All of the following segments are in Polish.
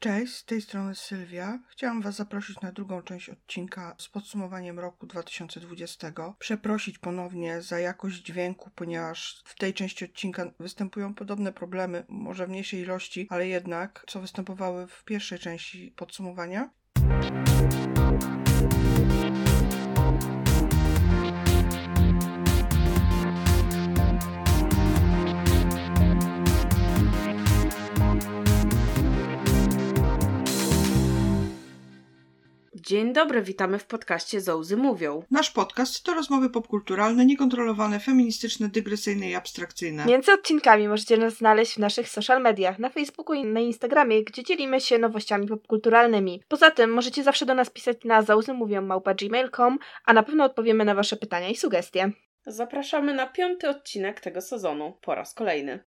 Cześć, z tej strony Sylwia. Chciałam Was zaprosić na drugą część odcinka z podsumowaniem roku 2020. Przeprosić ponownie za jakość dźwięku, ponieważ w tej części odcinka występują podobne problemy, może w mniejszej ilości, ale jednak, co występowały w pierwszej części podsumowania. Dzień dobry, witamy w podcaście Zołzy Mówią. Nasz podcast to rozmowy popkulturalne, niekontrolowane, feministyczne, dygresyjne i abstrakcyjne. Między odcinkami możecie nas znaleźć w naszych social mediach, na Facebooku i na Instagramie, gdzie dzielimy się nowościami popkulturalnymi. Poza tym możecie zawsze do nas pisać na zauzymówią.gmail.com, a na pewno odpowiemy na wasze pytania i sugestie. Zapraszamy na piąty odcinek tego sezonu, po raz kolejny.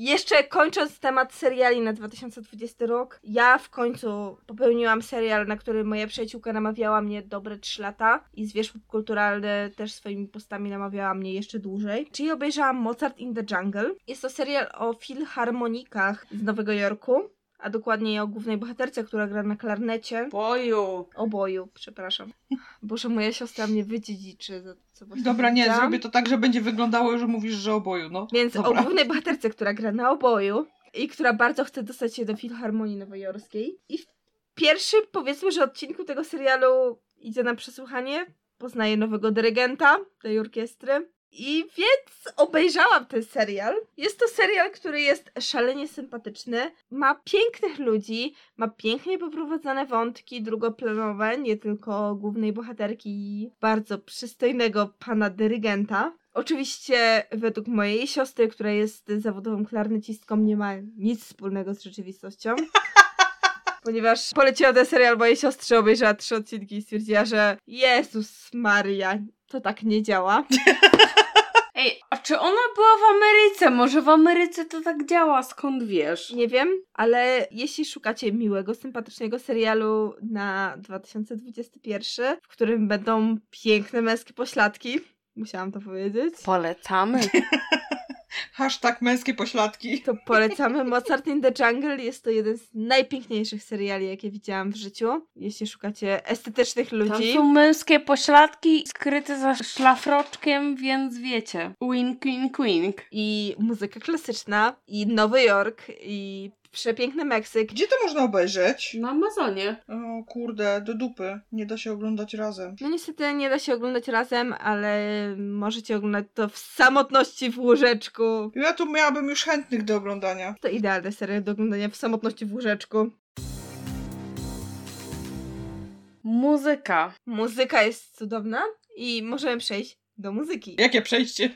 Jeszcze kończąc temat seriali na 2020 rok, ja w końcu popełniłam serial, na który moja przyjaciółka namawiała mnie dobre 3 lata i zwierz popkulturalny też swoimi postami namawiała mnie jeszcze dłużej. Czyli obejrzałam Mozart in the Jungle. Jest to serial o filharmonikach z Nowego Jorku a dokładniej o głównej bohaterce, która gra na klarnecie. Boju! Oboju, przepraszam. Boże, moja siostra mnie wydziedziczy za co właśnie Dobra, nie, zrobię to tak, że będzie wyglądało, że mówisz, że oboju, no. Więc Dobra. o głównej bohaterce, która gra na oboju i która bardzo chce dostać się do Filharmonii Nowojorskiej. I w pierwszym, powiedzmy, że odcinku tego serialu idzie na przesłuchanie, poznaje nowego dyrygenta tej orkiestry. I więc obejrzałam ten serial. Jest to serial, który jest szalenie sympatyczny. Ma pięknych ludzi, ma pięknie poprowadzone wątki drugoplanowe, nie tylko głównej bohaterki i bardzo przystojnego pana dyrygenta. Oczywiście według mojej siostry, która jest zawodową klarnecistką, nie ma nic wspólnego z rzeczywistością. Ponieważ poleciła ten serial mojej siostrze, obejrzała trzy odcinki i stwierdziła, że Jezus Maria, to tak nie działa. Ej, a czy ona była w Ameryce? Może w Ameryce to tak działa, skąd wiesz? Nie wiem, ale jeśli szukacie miłego, sympatycznego serialu na 2021, w którym będą piękne męskie pośladki, musiałam to powiedzieć, Polecamy. Hashtag męskie pośladki. to polecamy Mozart in the Jungle. Jest to jeden z najpiękniejszych seriali, jakie widziałam w życiu. Jeśli szukacie estetycznych Tam ludzi. są męskie pośladki skryte za szlafroczkiem, więc wiecie. Wink, wink, wink. I muzyka klasyczna, i Nowy Jork, i przepiękny Meksyk. Gdzie to można obejrzeć? Na Amazonie. O kurde, do dupy. Nie da się oglądać razem. No niestety nie da się oglądać razem, ale możecie oglądać to w samotności w łóżeczku. Ja tu miałabym już chętnych do oglądania. To idealny serial do oglądania w samotności w łóżeczku. Muzyka. Muzyka jest cudowna i możemy przejść do muzyki. Jakie przejście?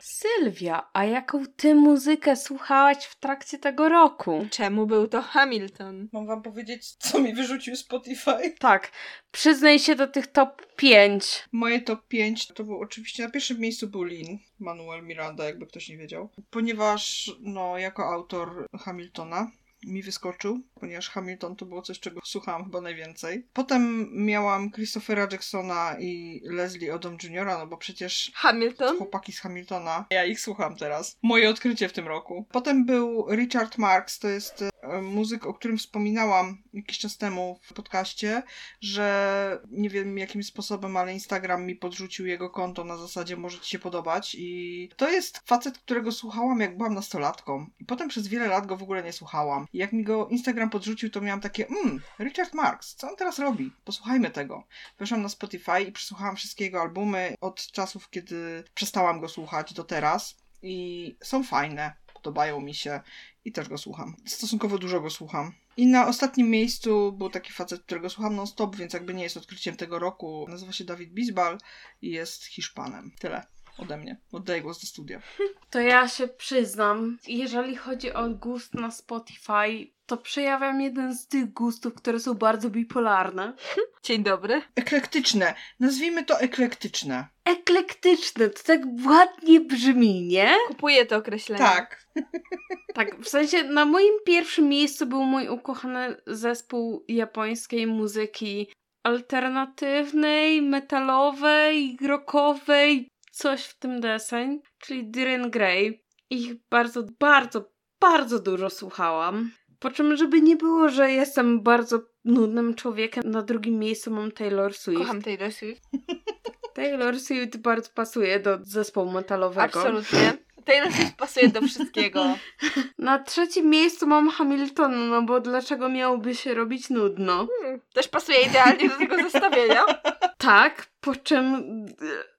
Sylwia, a jaką ty muzykę słuchałaś w trakcie tego roku? Czemu był to Hamilton? Mam wam powiedzieć, co mi wyrzucił Spotify? Tak, przyznaj się do tych top 5. Moje top 5 to był oczywiście na pierwszym miejscu był Lin, Manuel Miranda, jakby ktoś nie wiedział. Ponieważ, no, jako autor Hamiltona mi wyskoczył, ponieważ Hamilton to było coś, czego słuchałam chyba najwięcej. Potem miałam Christophera Jacksona i Leslie Odom Jr., no bo przecież Hamilton? chłopaki z Hamiltona. Ja ich słucham teraz. Moje odkrycie w tym roku. Potem był Richard Marx, to jest muzyk, o którym wspominałam jakiś czas temu w podcaście, że nie wiem jakim sposobem, ale Instagram mi podrzucił jego konto na zasadzie może ci się podobać i to jest facet, którego słuchałam jak byłam nastolatką i potem przez wiele lat go w ogóle nie słuchałam. I jak mi go Instagram podrzucił, to miałam takie mmm, Richard Marx, co on teraz robi? Posłuchajmy tego. Weszłam na Spotify i przesłuchałam wszystkie jego albumy od czasów, kiedy przestałam go słuchać do teraz i są fajne, podobają mi się i też go słucham. Stosunkowo dużo go słucham. I na ostatnim miejscu był taki facet, którego słucham non-stop, więc jakby nie jest odkryciem tego roku. Nazywa się Dawid Bisbal i jest Hiszpanem. Tyle ode mnie. Oddaję głos do studia. To ja się przyznam, jeżeli chodzi o gust na Spotify, to przejawiam jeden z tych gustów, które są bardzo bipolarne. Dzień dobry. Eklektyczne. Nazwijmy to eklektyczne. Eklektyczne, to tak ładnie brzmi, nie? Kupuję to określenie. Tak. Tak, w sensie na moim pierwszym miejscu był mój ukochany zespół japońskiej muzyki alternatywnej, metalowej, rockowej, coś w tym deseń, czyli Diren Grey. Ich bardzo, bardzo, bardzo dużo słuchałam. Po czym, żeby nie było, że jestem bardzo nudnym człowiekiem, na drugim miejscu mam Taylor Swift. Kocham Taylor Swift. Taylor Swift bardzo pasuje do zespołu metalowego. Absolutnie. Taylor Swift pasuje do wszystkiego. Na trzecim miejscu mam Hamilton, no bo dlaczego miałoby się robić nudno? Hmm, też pasuje idealnie do tego zestawienia. Tak, po czym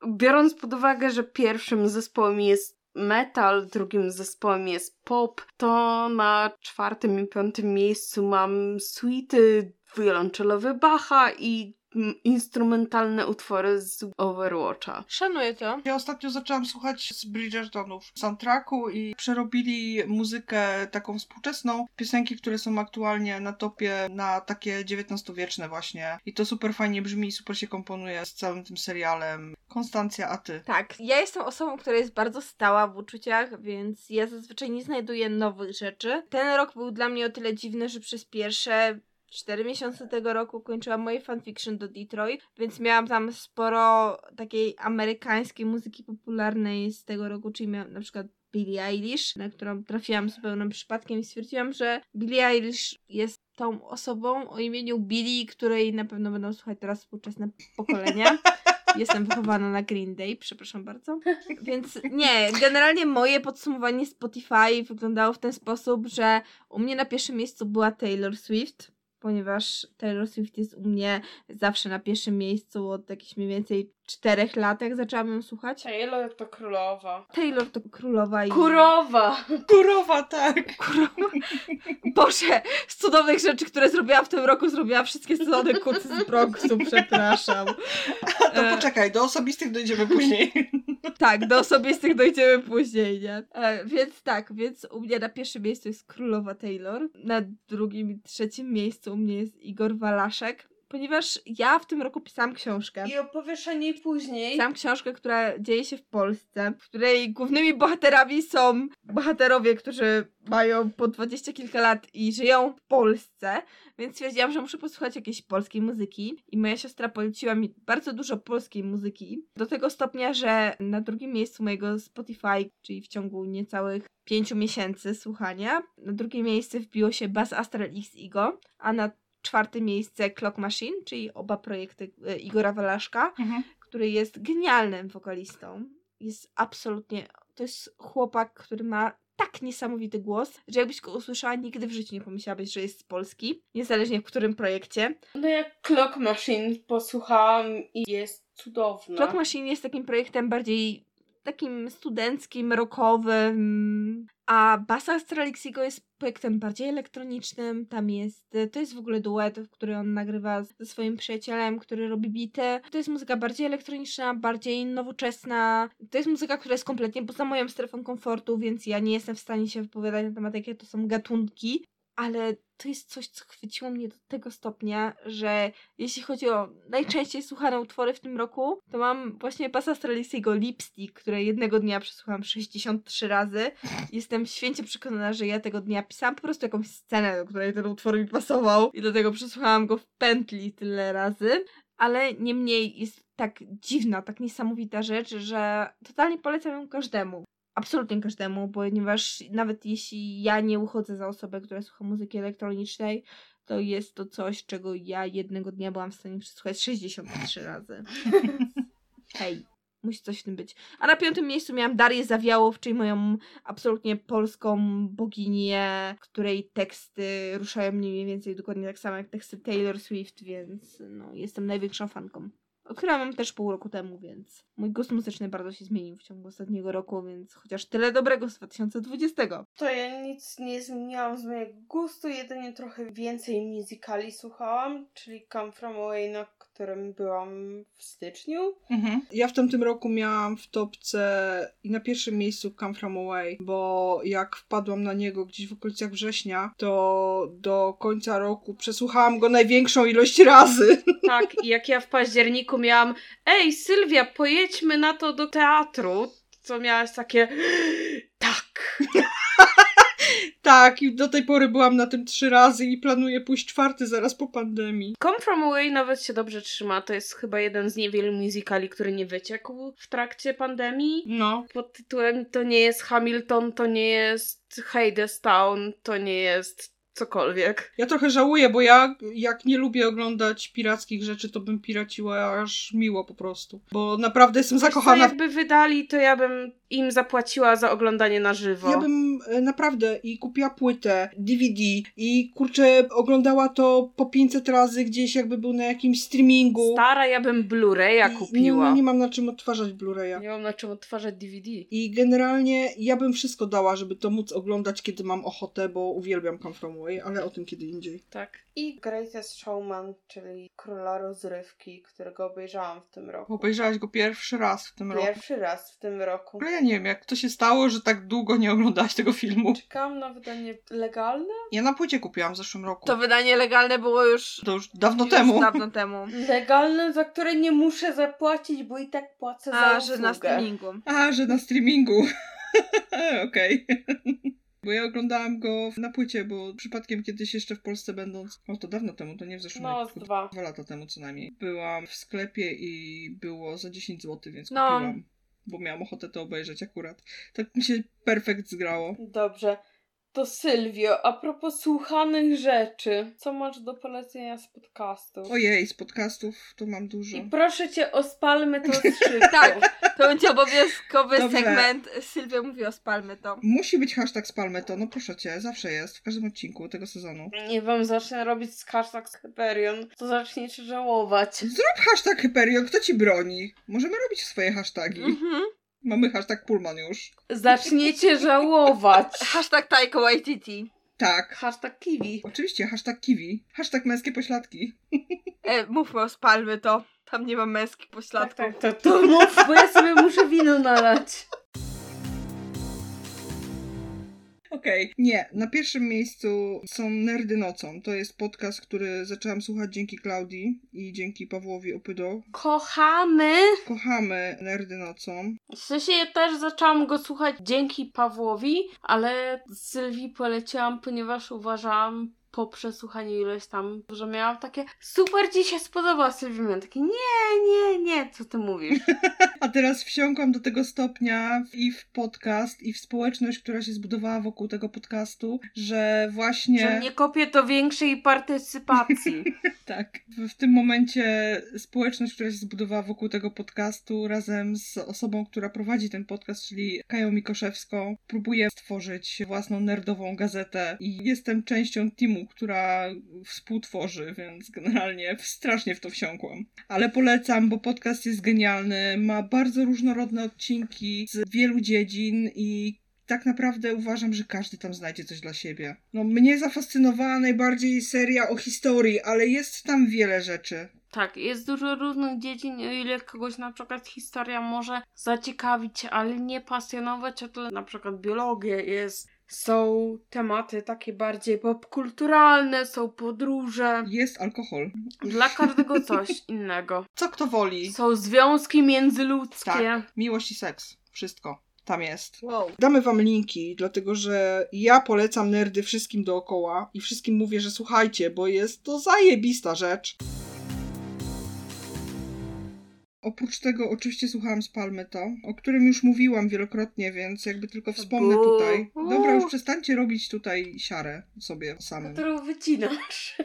biorąc pod uwagę, że pierwszym zespołem jest metal, drugim zespołem jest pop, to na czwartym i piątym miejscu mam suity wiolonczelowe Bacha i instrumentalne utwory z Overwatcha. Szanuję to. Ja ostatnio zaczęłam słuchać z Bridgertonów soundtracku i przerobili muzykę taką współczesną, piosenki, które są aktualnie na topie na takie XIX-wieczne właśnie. I to super fajnie brzmi i super się komponuje z całym tym serialem. Konstancja, a ty? Tak, ja jestem osobą, która jest bardzo stała w uczuciach, więc ja zazwyczaj nie znajduję nowych rzeczy. Ten rok był dla mnie o tyle dziwny, że przez pierwsze cztery miesiące tego roku kończyłam moje fanfiction do Detroit, więc miałam tam sporo takiej amerykańskiej muzyki popularnej z tego roku, czyli miałam na przykład Billie Eilish, na którą trafiłam zupełnym przypadkiem i stwierdziłam, że Billie Eilish jest tą osobą o imieniu Billie, której na pewno będą słuchać teraz współczesne pokolenia. Jestem wychowana na Green Day, przepraszam bardzo. Więc nie, generalnie moje podsumowanie Spotify wyglądało w ten sposób, że u mnie na pierwszym miejscu była Taylor Swift, ponieważ Taylor Swift jest u mnie zawsze na pierwszym miejscu od jakichś mniej więcej czterech lat, jak zaczęłam ją słuchać. Taylor to królowa. Taylor to królowa i... Kurowa! Kurowa, tak! Kurowa. Boże, z cudownych rzeczy, które zrobiłam w tym roku, zrobiłam wszystkie cudowne kucy z Bronxu, przepraszam. To e... poczekaj, do osobistych dojdziemy później. tak, do osobistych dojdziemy później, nie? E, więc tak, więc u mnie na pierwszym miejscu jest królowa Taylor, na drugim i trzecim miejscu u mnie jest Igor Walaszek ponieważ ja w tym roku pisałam książkę. I opowiesz o niej później. Pisałam książkę, która dzieje się w Polsce, w której głównymi bohaterami są bohaterowie, którzy mają po dwadzieścia kilka lat i żyją w Polsce, więc stwierdziłam, że muszę posłuchać jakiejś polskiej muzyki i moja siostra poleciła mi bardzo dużo polskiej muzyki, do tego stopnia, że na drugim miejscu mojego Spotify, czyli w ciągu niecałych pięciu miesięcy słuchania, na drugie miejsce wbiło się Bass Astral X Igo, a na czwarte miejsce Clock Machine, czyli oba projekty e, Igora Walaszka, mhm. który jest genialnym wokalistą. Jest absolutnie, to jest chłopak, który ma tak niesamowity głos, że jakbyś go usłyszała, nigdy w życiu nie pomyślałabyś, że jest z Polski, niezależnie w którym projekcie. No jak Clock Machine posłuchałam i jest cudowna. Clock Machine jest takim projektem bardziej takim studenckim, rockowym, a Bass Astralixigo jest projektem bardziej elektronicznym. Tam jest, to jest w ogóle duet, który on nagrywa ze swoim przyjacielem, który robi bity. To jest muzyka bardziej elektroniczna, bardziej nowoczesna. To jest muzyka, która jest kompletnie poza moją strefą komfortu, więc ja nie jestem w stanie się wypowiadać na temat, jakie to są gatunki ale to jest coś, co chwyciło mnie do tego stopnia, że jeśli chodzi o najczęściej słuchane utwory w tym roku, to mam właśnie Pasa Stralisiego Lipstick, które jednego dnia przesłuchałam 63 razy. Jestem święcie przekonana, że ja tego dnia pisałam po prostu jakąś scenę, do której ten utwór mi pasował i dlatego przesłuchałam go w pętli tyle razy. Ale niemniej jest tak dziwna, tak niesamowita rzecz, że totalnie polecam ją każdemu absolutnie każdemu, ponieważ nawet jeśli ja nie uchodzę za osobę, która słucha muzyki elektronicznej, to jest to coś, czego ja jednego dnia byłam w stanie przesłuchać 63 razy. Hej, musi coś w tym być. A na piątym miejscu miałam Darię Zawiałow, czyli moją absolutnie polską boginię, której teksty ruszają mniej więcej dokładnie tak samo jak teksty Taylor Swift, więc no, jestem największą fanką. Odkryłam też pół roku temu, więc mój gust muzyczny bardzo się zmienił w ciągu ostatniego roku, więc chociaż tyle dobrego z 2020. To ja nic nie zmieniłam z mojego gustu, jedynie trochę więcej musicali słuchałam, czyli Come From Away, na którym byłam w styczniu. Mhm. Ja w tamtym roku miałam w topce i na pierwszym miejscu Come From Away, bo jak wpadłam na niego gdzieś w okolicach września, to do końca roku przesłuchałam go największą ilość razy. Tak, i jak ja w październiku miałam ej Sylwia, pojedźmy na to do teatru, to miałaś takie tak. Tak, i do tej pory byłam na tym trzy razy i planuję pójść czwarty zaraz po pandemii. Come From Away nawet się dobrze trzyma. To jest chyba jeden z niewielu musicali, który nie wyciekł w trakcie pandemii. No. Pod tytułem to nie jest Hamilton, to nie jest Hadestown, to nie jest cokolwiek. Ja trochę żałuję, bo ja jak nie lubię oglądać pirackich rzeczy, to bym piraciła aż miło po prostu. Bo naprawdę jestem Wiesz zakochana w jakby wydali, to ja bym im zapłaciła za oglądanie na żywo. Ja bym e, naprawdę i kupiła płytę, DVD i kurczę, oglądała to po 500 razy gdzieś jakby był na jakimś streamingu. Stara, ja bym Blu-raya kupiła. Nie, nie mam na czym odtwarzać Blu-raya. Nie mam na czym odtwarzać DVD. I generalnie ja bym wszystko dała, żeby to móc oglądać, kiedy mam ochotę, bo uwielbiam Come From Away, ale o tym kiedy indziej. Tak. I Greatest Showman, czyli Króla Rozrywki, którego obejrzałam w tym roku. Obejrzałaś go pierwszy raz w tym roku. Pierwszy raz w tym roku. Ale ja nie wiem, jak to się stało, że tak długo nie oglądałaś tego filmu. Czekałam na wydanie legalne? Ja na płycie kupiłam w zeszłym roku. To wydanie legalne było już, To już dawno już temu. dawno temu. Legalne, za które nie muszę zapłacić, bo i tak płacę za A, że na streamingu. A, że na streamingu. Okej. Bo ja oglądałam go na płycie, bo przypadkiem kiedyś jeszcze w Polsce będąc, o to dawno temu, to nie w zeszłym No, roku, dwa. dwa lata temu co najmniej. Byłam w sklepie i było za 10 zł, więc No. kupiłam. Bo miałam ochotę to obejrzeć akurat. Tak mi się perfekt zgrało. Dobrze. To Sylwio, a propos słuchanych rzeczy, co masz do polecenia z podcastu? Ojej, z podcastów to mam dużo. I proszę cię o spalmy to szybko. Tak. To będzie obowiązkowy Dobrze. segment. Sylwia mówi o spalmy to. Musi być hashtag spalmy to, no proszę cię, zawsze jest, w każdym odcinku tego sezonu. Nie wam zacznę robić z hashtag Hyperion, to zaczniecie żałować. Zrób hashtag Hyperion, kto ci broni? Możemy robić swoje hasztagi. Mhm. Mamy hashtag Pullman już. Zaczniecie żałować. Hashtag Taika Waititi. Tak. Hashtag Kiwi. Oczywiście, hashtag kiwi. Hashtag męskie pośladki. E, mówmy o spalmy to. Tam nie ma męskich pośladków. Tak, tak, to, to mów, bo ja sobie muszę wino nalać. Okej. Nie, na pierwszym miejscu są Nerdy Nocą. To jest podcast, który zaczęłam słuchać dzięki Klaudii i dzięki Pawłowi Opydo. Kochamy. Kochamy Nerdy Nocą. W sensie ja też zaczęłam go słuchać dzięki Pawłowi, ale Sylwii poleciłam, ponieważ uważałam po przesłuchaniu ileś tam, że miałam takie super ci się spodoba Sylwii. Miałam takie nie, nie, nie, co ty mówisz? A teraz wsiąkłam do tego stopnia i w podcast, i w społeczność, która się zbudowała wokół tego podcastu, że właśnie... Że nie kopię to większej partycypacji. Tak. W, w tym momencie społeczność, która się zbudowała wokół tego podcastu razem z osobą, która prowadzi ten podcast, czyli Kają Mikoszewską, próbuje stworzyć własną nerdową gazetę i jestem częścią teamu, która współtworzy, więc generalnie strasznie w to wsiąkłam. Ale polecam, bo podcast jest genialny, ma bardzo różnorodne odcinki z wielu dziedzin i tak naprawdę uważam, że każdy tam znajdzie coś dla siebie. No, mnie zafascynowała najbardziej seria o historii, ale jest tam wiele rzeczy. Tak, jest dużo różnych dziedzin, o ile kogoś na przykład historia może zaciekawić, ale nie pasjonować, o tyle na przykład biologia jest. Są tematy takie bardziej popkulturalne, są podróże. Jest alkohol. Dla każdego coś innego. Co kto woli? Są związki międzyludzkie. Tak. Miłość i seks. Wszystko. Tam jest. Wow. Damy wam linki, dlatego że ja polecam nerdy wszystkim dookoła i wszystkim mówię, że słuchajcie, bo jest to zajebista rzecz. Oprócz tego oczywiście słuchałam Spalmy to, o którym już mówiłam wielokrotnie, więc jakby tylko wspomnę tutaj. Dobra, już przestańcie robić tutaj siarę sobie samym. Którą wycinasz.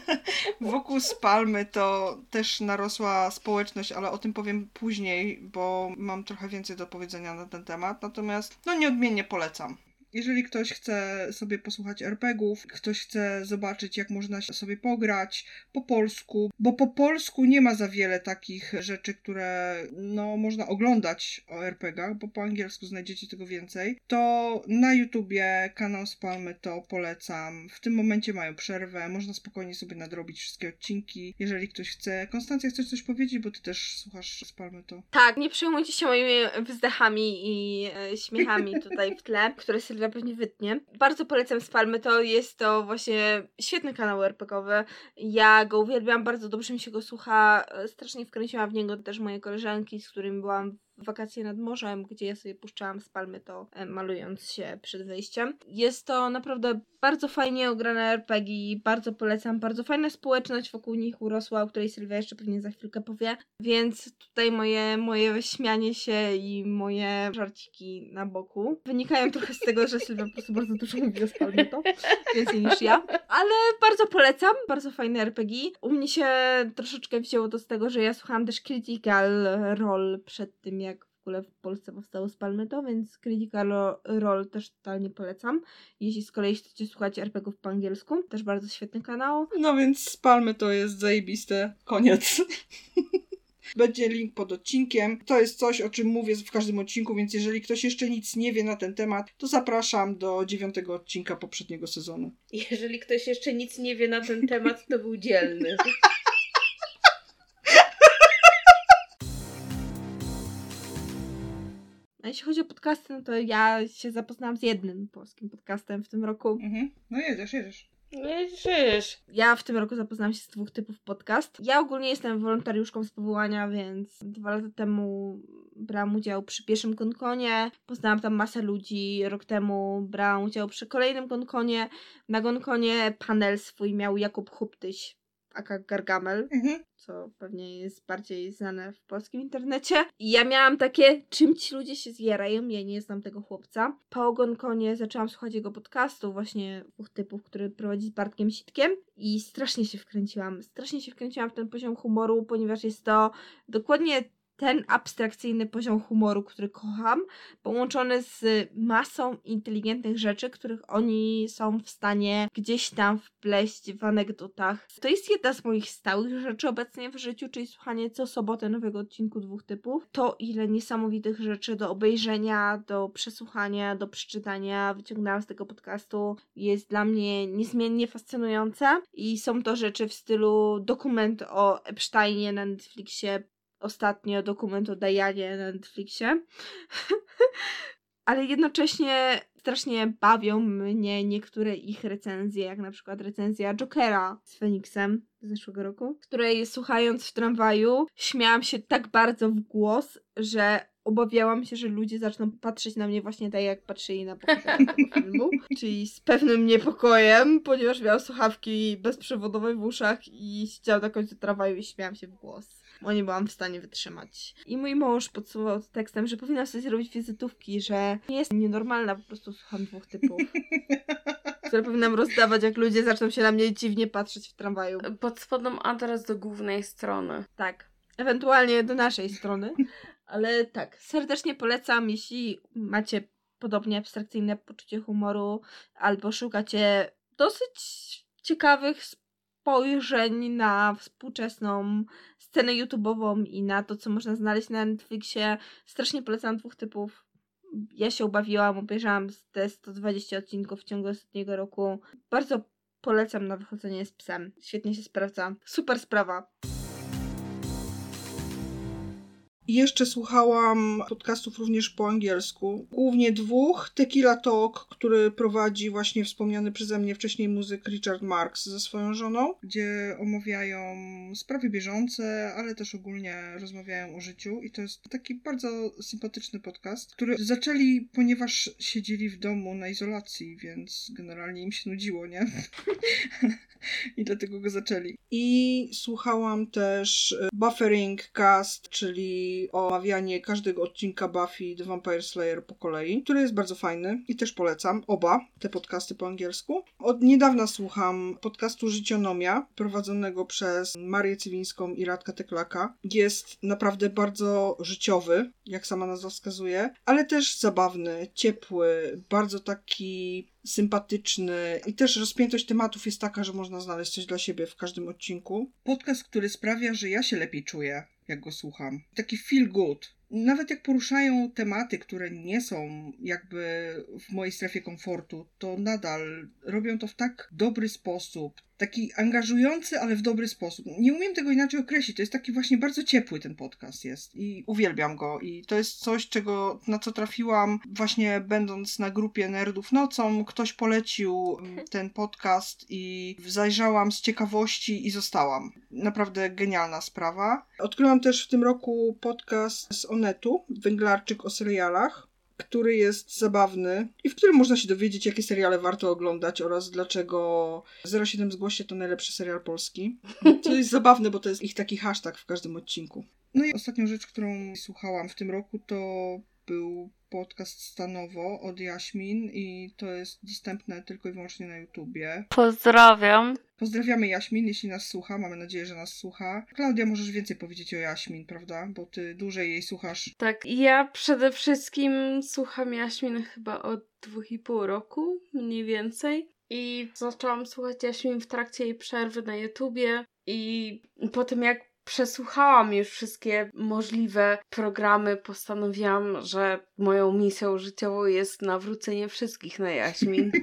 Wokół Spalmy to też narosła społeczność, ale o tym powiem później, bo mam trochę więcej do powiedzenia na ten temat. Natomiast, no nieodmiennie polecam. Jeżeli ktoś chce sobie posłuchać RPGów, ktoś chce zobaczyć, jak można sobie pograć po polsku, bo po polsku nie ma za wiele takich rzeczy, które no, można oglądać o RPGach, bo po angielsku znajdziecie tego więcej, to na YouTubie kanał Spalmy to polecam. W tym momencie mają przerwę, można spokojnie sobie nadrobić wszystkie odcinki, jeżeli ktoś chce. Konstancja, chcesz coś powiedzieć, bo ty też słuchasz Spalmy to. Tak, nie przejmujcie się moimi wzdechami i e, śmiechami tutaj w tle, które Sylwia pewnie wytnie. Bardzo polecam Spalmy, to jest to właśnie świetny kanał RPGowy. Ja go uwielbiam, bardzo dobrze mi się go słucha, e, strasznie wkręciłam w niego też moje koleżanki, z którymi byłam wakacje nad morzem, gdzie ja sobie puszczałam z palmy to e, malując się przed wyjściem. Jest to naprawdę bardzo fajnie ograne RPG, bardzo polecam, bardzo fajna społeczność wokół nich urosła, o której Sylwia jeszcze pewnie za chwilkę powie, więc tutaj moje, moje śmianie się i moje żarciki na boku wynikają trochę z tego, że Sylwia po prostu bardzo dużo mówi o Spalmy to, więcej niż ja, ale bardzo polecam, bardzo fajny RPG. U mnie się troszeczkę wzięło to z tego, że ja słuchałam też Critical Role przed tym, ogóle w Polsce powstało Spalmy to, więc Critical Role też totalnie polecam. Jeśli z kolei chcecie słuchać RPGów po angielsku, też bardzo świetny kanał. No więc spalmy to jest zajebiste. Koniec. Będzie link pod odcinkiem. To jest coś, o czym mówię w każdym odcinku, więc jeżeli ktoś jeszcze nic nie wie na ten temat, to zapraszam do dziewiątego odcinka poprzedniego sezonu. Jeżeli ktoś jeszcze nic nie wie na ten temat, to był dzielny. A jeśli chodzi o podcasty, no to ja się zapoznałam z jednym polskim podcastem w tym roku. Mhm. No jedziesz, jedziesz. Wiesz, Ja w tym roku zapoznałam się z dwóch typów podcast. Ja ogólnie jestem wolontariuszką z powołania, więc dwa lata temu brałam udział przy pierwszym konkonie. Poznałam tam masę ludzi. Rok temu brałam udział przy kolejnym konkonie. Na konkonie panel swój miał Jakub Huptyś, aka Gargamel Mhm. co pewnie jest bardziej znane w polskim internecie. I ja miałam takie, czym ci ludzie się zjerają, ja nie znam tego chłopca. Po ogonkonie zaczęłam słuchać jego podcastu, właśnie dwóch typów, który prowadzi z Bartkiem Sitkiem i strasznie się wkręciłam. Strasznie się wkręciłam w ten poziom humoru, ponieważ jest to dokładnie ten abstrakcyjny poziom humoru, który kocham, połączony z masą inteligentnych rzeczy, których oni są w stanie gdzieś tam wpleść w anegdotach. To jest jedna z moich stałych rzeczy obecnie w życiu, czyli słuchanie co sobotę nowego odcinku dwóch typów. To ile niesamowitych rzeczy do obejrzenia, do przesłuchania, do przeczytania wyciągnęłam z tego podcastu jest dla mnie niezmiennie fascynujące i są to rzeczy w stylu dokument o Epsteinie na Netflixie, ostatnio dokument o Dianie na Netflixie. Ale jednocześnie strasznie bawią mnie niektóre ich recenzje, jak na przykład recenzja Jokera z Feniksem z zeszłego roku, której słuchając w tramwaju śmiałam się tak bardzo w głos, że obawiałam się, że ludzie zaczną patrzeć na mnie właśnie tak, jak patrzyli na tego filmu. Czyli z pewnym niepokojem, ponieważ miałam słuchawki bezprzewodowe w uszach i siedziałam na końcu tramwaju i śmiałam się w głos bo nie byłam w stanie wytrzymać. I mój mąż podsuwał to tekstem, że powinnam sobie zrobić wizytówki, że nie jest nienormalna, po prostu słucham dwóch typów. które powinnam rozdawać, jak ludzie zaczną się na mnie dziwnie patrzeć w tramwaju. Pod spodem adres do głównej strony. Tak. Ewentualnie do naszej strony. Ale tak, serdecznie polecam, jeśli macie podobnie abstrakcyjne poczucie humoru albo szukacie dosyć ciekawych spojrzeń na współczesną scenę YouTube'ową i na to, co można znaleźć na Netflixie. Strasznie polecam dwóch typów. Ja się ubawiłam, obejrzałam te 120 odcinków w ciągu ostatniego roku. Bardzo polecam na wychodzenie z psem. Świetnie się sprawdza. Super sprawa. I jeszcze słuchałam podcastów również po angielsku. Głównie dwóch. Tequila Talk, który prowadzi właśnie wspomniany przeze mnie wcześniej muzyk Richard Marks ze swoją żoną, gdzie omawiają sprawy bieżące, ale też ogólnie rozmawiają o życiu. I to jest taki bardzo sympatyczny podcast, który zaczęli, ponieważ siedzieli w domu na izolacji, więc generalnie im się nudziło, nie? I dlatego go zaczęli. I słuchałam też e, Buffering Cast, czyli omawianie każdego odcinka Buffy The Vampire Slayer po kolei, który jest bardzo fajny i też polecam oba te podcasty po angielsku. Od niedawna słucham podcastu Życionomia, prowadzonego przez Marię Cywińską i Radka Teklaka. Jest naprawdę bardzo życiowy, jak sama nazwa wskazuje, ale też zabawny, ciepły, bardzo taki sympatyczny i też rozpiętość tematów jest taka, że można znaleźć coś dla siebie w każdym odcinku. Podcast, który sprawia, że ja się lepiej czuję, jak go słucham. Taki feel good. Nawet jak poruszają tematy, które nie są jakby w mojej strefie komfortu, to nadal robią to w tak dobry sposób, taki angażujący, ale w dobry sposób. Nie umiem tego inaczej określić. To jest taki właśnie bardzo ciepły ten podcast jest i uwielbiam go. I to jest coś, czego, na co trafiłam właśnie będąc na grupie Nerdów Nocą. Ktoś polecił mm, ten podcast i zajrzałam z ciekawości i zostałam. Naprawdę genialna sprawa. Odkryłam też w tym roku podcast z Onetu, Węglarczyk o serialach który jest zabawny i w którym można się dowiedzieć, jakie seriale warto oglądać oraz dlaczego 07 Zgłoście to najlepszy serial polski. To jest zabawne, bo to jest ich taki hashtag w każdym odcinku. No i ostatnią rzecz, którą słuchałam w tym roku, to był podcast Stanowo od Jaśmin i to jest dostępne tylko i wyłącznie na YouTubie. Pozdrawiam. Pozdrawiamy Jaśmin, jeśli nas słucha. Mamy nadzieję, że nas słucha. Klaudia, możesz więcej powiedzieć o Jaśmin, prawda? Bo ty dłużej jej słuchasz. Tak, ja przede wszystkim słucham Jaśmin chyba od dwóch i pół roku, mniej więcej. I zaczęłam słuchać Jaśmin w trakcie jej przerwy na YouTubie. I po tym jak przesłuchałam już wszystkie możliwe programy, postanowiłam, że moją misją życiową jest nawrócenie wszystkich na Jaśmin.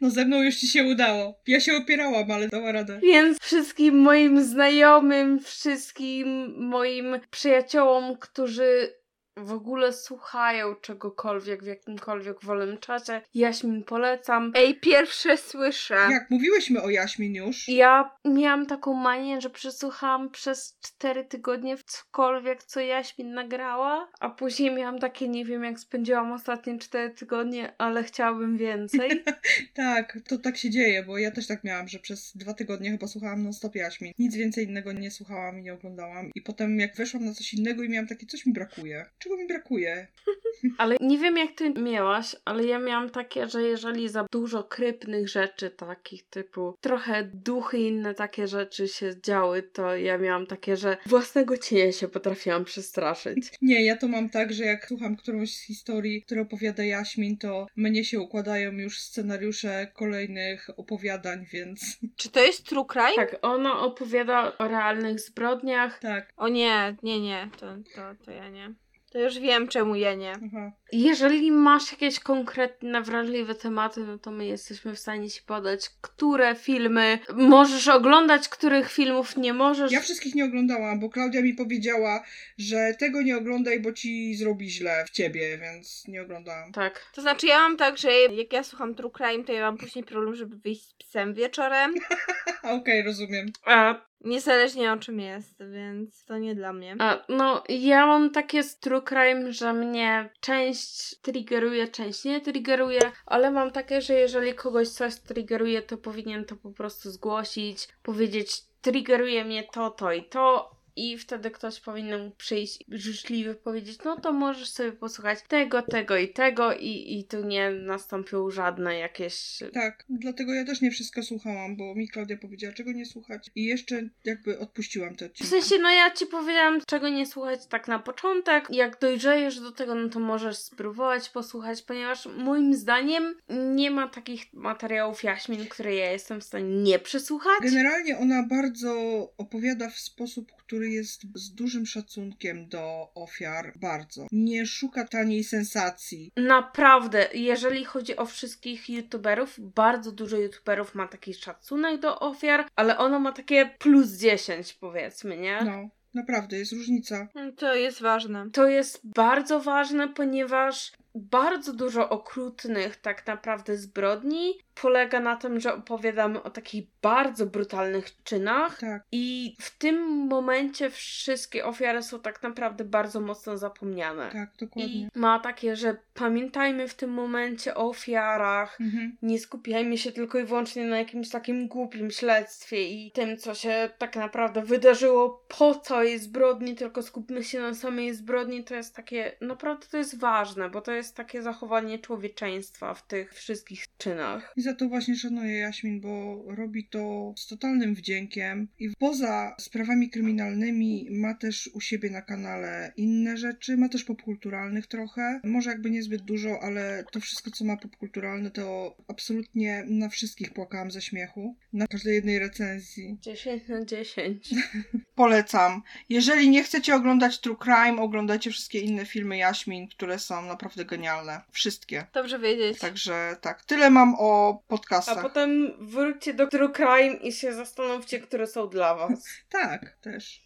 No ze mną już ci się udało. Ja się opierałam, ale dała radę. Więc wszystkim moim znajomym, wszystkim moim przyjaciołom, którzy w ogóle słuchają czegokolwiek w jakimkolwiek wolnym czasie. Jaśmin polecam. Ej, pierwsze słyszę. Jak mówiłyśmy o Jaśmin już. Ja miałam taką manię, że przesłuchałam przez cztery tygodnie cokolwiek, co Jaśmin nagrała, a później miałam takie, nie wiem jak spędziłam ostatnie cztery tygodnie, ale chciałabym więcej. tak, to tak się dzieje, bo ja też tak miałam, że przez dwa tygodnie chyba słuchałam non stop Jaśmin. Nic więcej innego nie słuchałam i nie oglądałam. I potem jak weszłam na coś innego i miałam takie, coś mi brakuje czego mi brakuje. Ale nie wiem jak ty miałaś, ale ja miałam takie, że jeżeli za dużo krypnych rzeczy takich typu trochę duchy i inne takie rzeczy się działy, to ja miałam takie, że własnego cienia się potrafiłam przestraszyć. Nie, ja to mam tak, że jak słucham którąś z historii, które opowiada Jaśmin, to mnie się układają już scenariusze kolejnych opowiadań, więc... Czy to jest true crime? Tak, ona opowiada o realnych zbrodniach. Tak. O nie, nie, nie, to, to, to ja nie. To już wiem, czemu ja nie. Aha. Jeżeli masz jakieś konkretne, wrażliwe tematy, no to my jesteśmy w stanie ci podać, które filmy możesz oglądać, których filmów nie możesz. Ja wszystkich nie oglądałam, bo Klaudia mi powiedziała, że tego nie oglądaj, bo ci zrobi źle w ciebie, więc nie oglądałam. Tak. To znaczy, ja mam tak, że jak ja słucham True Crime, to ja mam później problem, żeby wyjść z psem wieczorem. Okej, okay, rozumiem. A Niezależnie o czym jest, więc to nie dla mnie. A, no, ja mam takie z true crime, że mnie część triggeruje, część nie triggeruje, ale mam takie, że jeżeli kogoś coś triggeruje, to powinien to po prostu zgłosić, powiedzieć triggeruje mnie to, to i to, i wtedy ktoś powinien przyjść życzliwy powiedzieć, no to możesz sobie posłuchać tego, tego i tego i, i tu nie nastąpią żadne jakieś... Tak, dlatego ja też nie wszystko słuchałam, bo mi Klaudia powiedziała, czego nie słuchać i jeszcze jakby odpuściłam te odcinki. W sensie, no ja ci powiedziałam, czego nie słuchać tak na początek, jak dojrzejesz do tego, no to możesz spróbować posłuchać, ponieważ moim zdaniem nie ma takich materiałów jaśmin, które ja jestem w stanie nie przesłuchać. Generalnie ona bardzo opowiada w sposób, który jest z dużym szacunkiem do ofiar, bardzo. Nie szuka taniej sensacji. Naprawdę, jeżeli chodzi o wszystkich youtuberów, bardzo dużo youtuberów ma taki szacunek do ofiar, ale ono ma takie plus 10 powiedzmy, nie? No. Naprawdę, jest różnica. To jest ważne. To jest bardzo ważne, ponieważ bardzo dużo okrutnych tak naprawdę zbrodni polega na tym, że opowiadamy o takich bardzo brutalnych czynach tak. i w tym momencie wszystkie ofiary są tak naprawdę bardzo mocno zapomniane. Tak, dokładnie. I ma takie, że pamiętajmy w tym momencie o ofiarach, mhm. nie skupiajmy się tylko i wyłącznie na jakimś takim głupim śledztwie i tym, co się tak naprawdę wydarzyło po całej zbrodni, tylko skupmy się na samej zbrodni, to jest takie, naprawdę to jest ważne, bo to jest jest takie zachowanie człowieczeństwa w tych wszystkich czynach. Za to właśnie szanuję Jaśmin, bo robi to z totalnym wdziękiem i poza sprawami kryminalnymi ma też u siebie na kanale inne rzeczy, ma też popkulturalnych trochę. Może jakby niezbyt dużo, ale to wszystko, co ma popkulturalne, to absolutnie na wszystkich płakałam ze śmiechu. Na każdej jednej recenzji. 10 na 10. Polecam. Jeżeli nie chcecie oglądać True Crime, oglądajcie wszystkie inne filmy Jaśmin, które są naprawdę genialne. Wszystkie. Dobrze wiedzieć. Także tak, tyle mam o A podcastach. potem wróćcie do True Crime i się zastanówcie, które są dla was. Tak, też.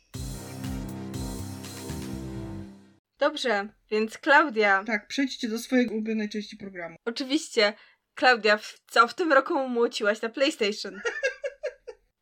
Dobrze, więc Klaudia. Tak, przejdźcie do swojej ulubionej części programu. Oczywiście, Klaudia, w- co w tym roku młociłaś na PlayStation?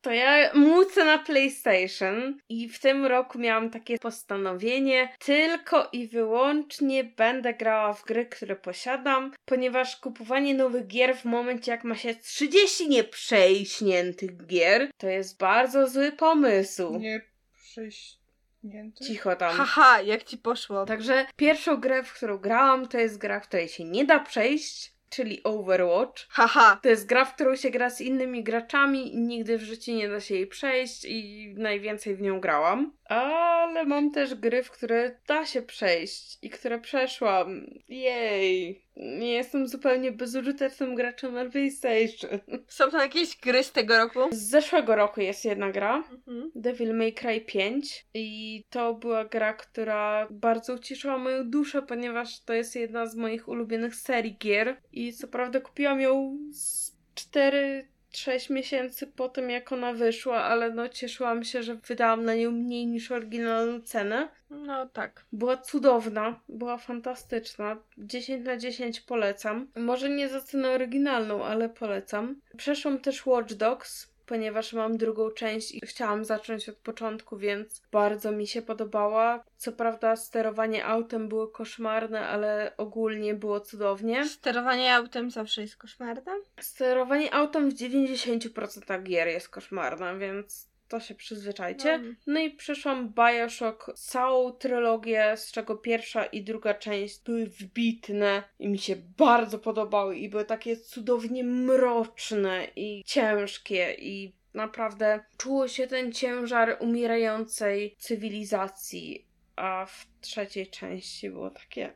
To ja mucę na PlayStation i w tym roku miałam takie postanowienie, tylko i wyłącznie będę grała w gry, które posiadam, ponieważ kupowanie nowych gier w momencie jak ma się 30 nieprzejśniętych gier, to jest bardzo zły pomysł. Nie prześnięty? Cicho tam. Haha, jak ci poszło? Także pierwszą grę, w którą grałam, to jest gra, w której się nie da przejść, czyli Overwatch. Haha. To jest gra, w którą się gra z innymi graczami i nigdy w życiu nie da się jej przejść i najwięcej w nią grałam. Ale mam też gry, w które da się przejść i które przeszłam. Jej. Nie jestem zupełnie bezużytecznym graczem na PlayStation. Są tam jakieś gry z tego roku? Z zeszłego roku jest jedna gra. Mhm. Devil May Cry 5 i to była gra, która bardzo ucieszyła moją duszę, ponieważ to jest jedna z moich ulubionych serii gier i co prawda kupiłam ją z 4 6 miesięcy po tym, jak ona wyszła, ale no cieszyłam się, że wydałam na nią mniej niż oryginalną cenę. No tak. Była cudowna, była fantastyczna. 10 na 10 polecam. Może nie za cenę oryginalną, ale polecam. Przeszłam też Watch Dogs, ponieważ mam drugą część i chciałam zacząć od początku, więc bardzo mi się podobała. Co prawda sterowanie autem było koszmarne, ale ogólnie było cudownie. Sterowanie autem zawsze jest koszmarne. Sterowanie autem w 90% gier jest koszmarne, więc to się przyzwyczajcie. No. No i przeszłam Bioshock, całą trylogię, z czego pierwsza i druga część były wbitne i mi się bardzo podobały i były takie cudownie mroczne i ciężkie i naprawdę czuło się ten ciężar umierającej cywilizacji, a w trzeciej części było takie...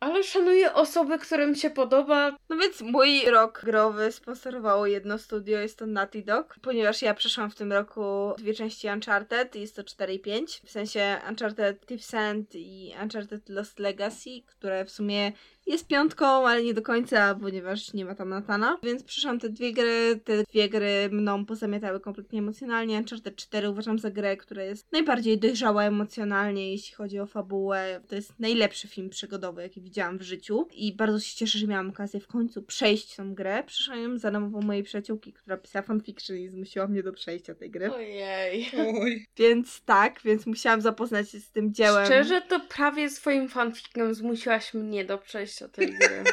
Ale szanuję osoby, którym się podoba. No więc mój rok growy sponsorowało jedno studio, jest to Naughty Dog, ponieważ ja przeszłam w tym roku dwie części Uncharted, jest to 4 i 5, w sensie Uncharted Thief's End i Uncharted Lost Legacy, które w sumie jest piątką, ale nie do końca, ponieważ nie ma tam Natana. Więc przeszłam te dwie gry, te dwie gry mną pozamiatały kompletnie emocjonalnie. Uncharted 4 uważam za grę, która jest najbardziej dojrzała emocjonalnie, jeśli chodzi o fabułę. To jest najlepszy film przygodowy, jaki widziałam w życiu i bardzo się cieszę, że miałam okazję w końcu przejść tą grę. Przeszłam ją za namową mojej przyjaciółki, która pisała fanfiction i zmusiła mnie do przejścia tej gry. Ojej. Oj. Więc tak, więc musiałam zapoznać się z tym dziełem. Szczerze, to prawie swoim fanfikiem zmusiłaś mnie do przejścia tej gry.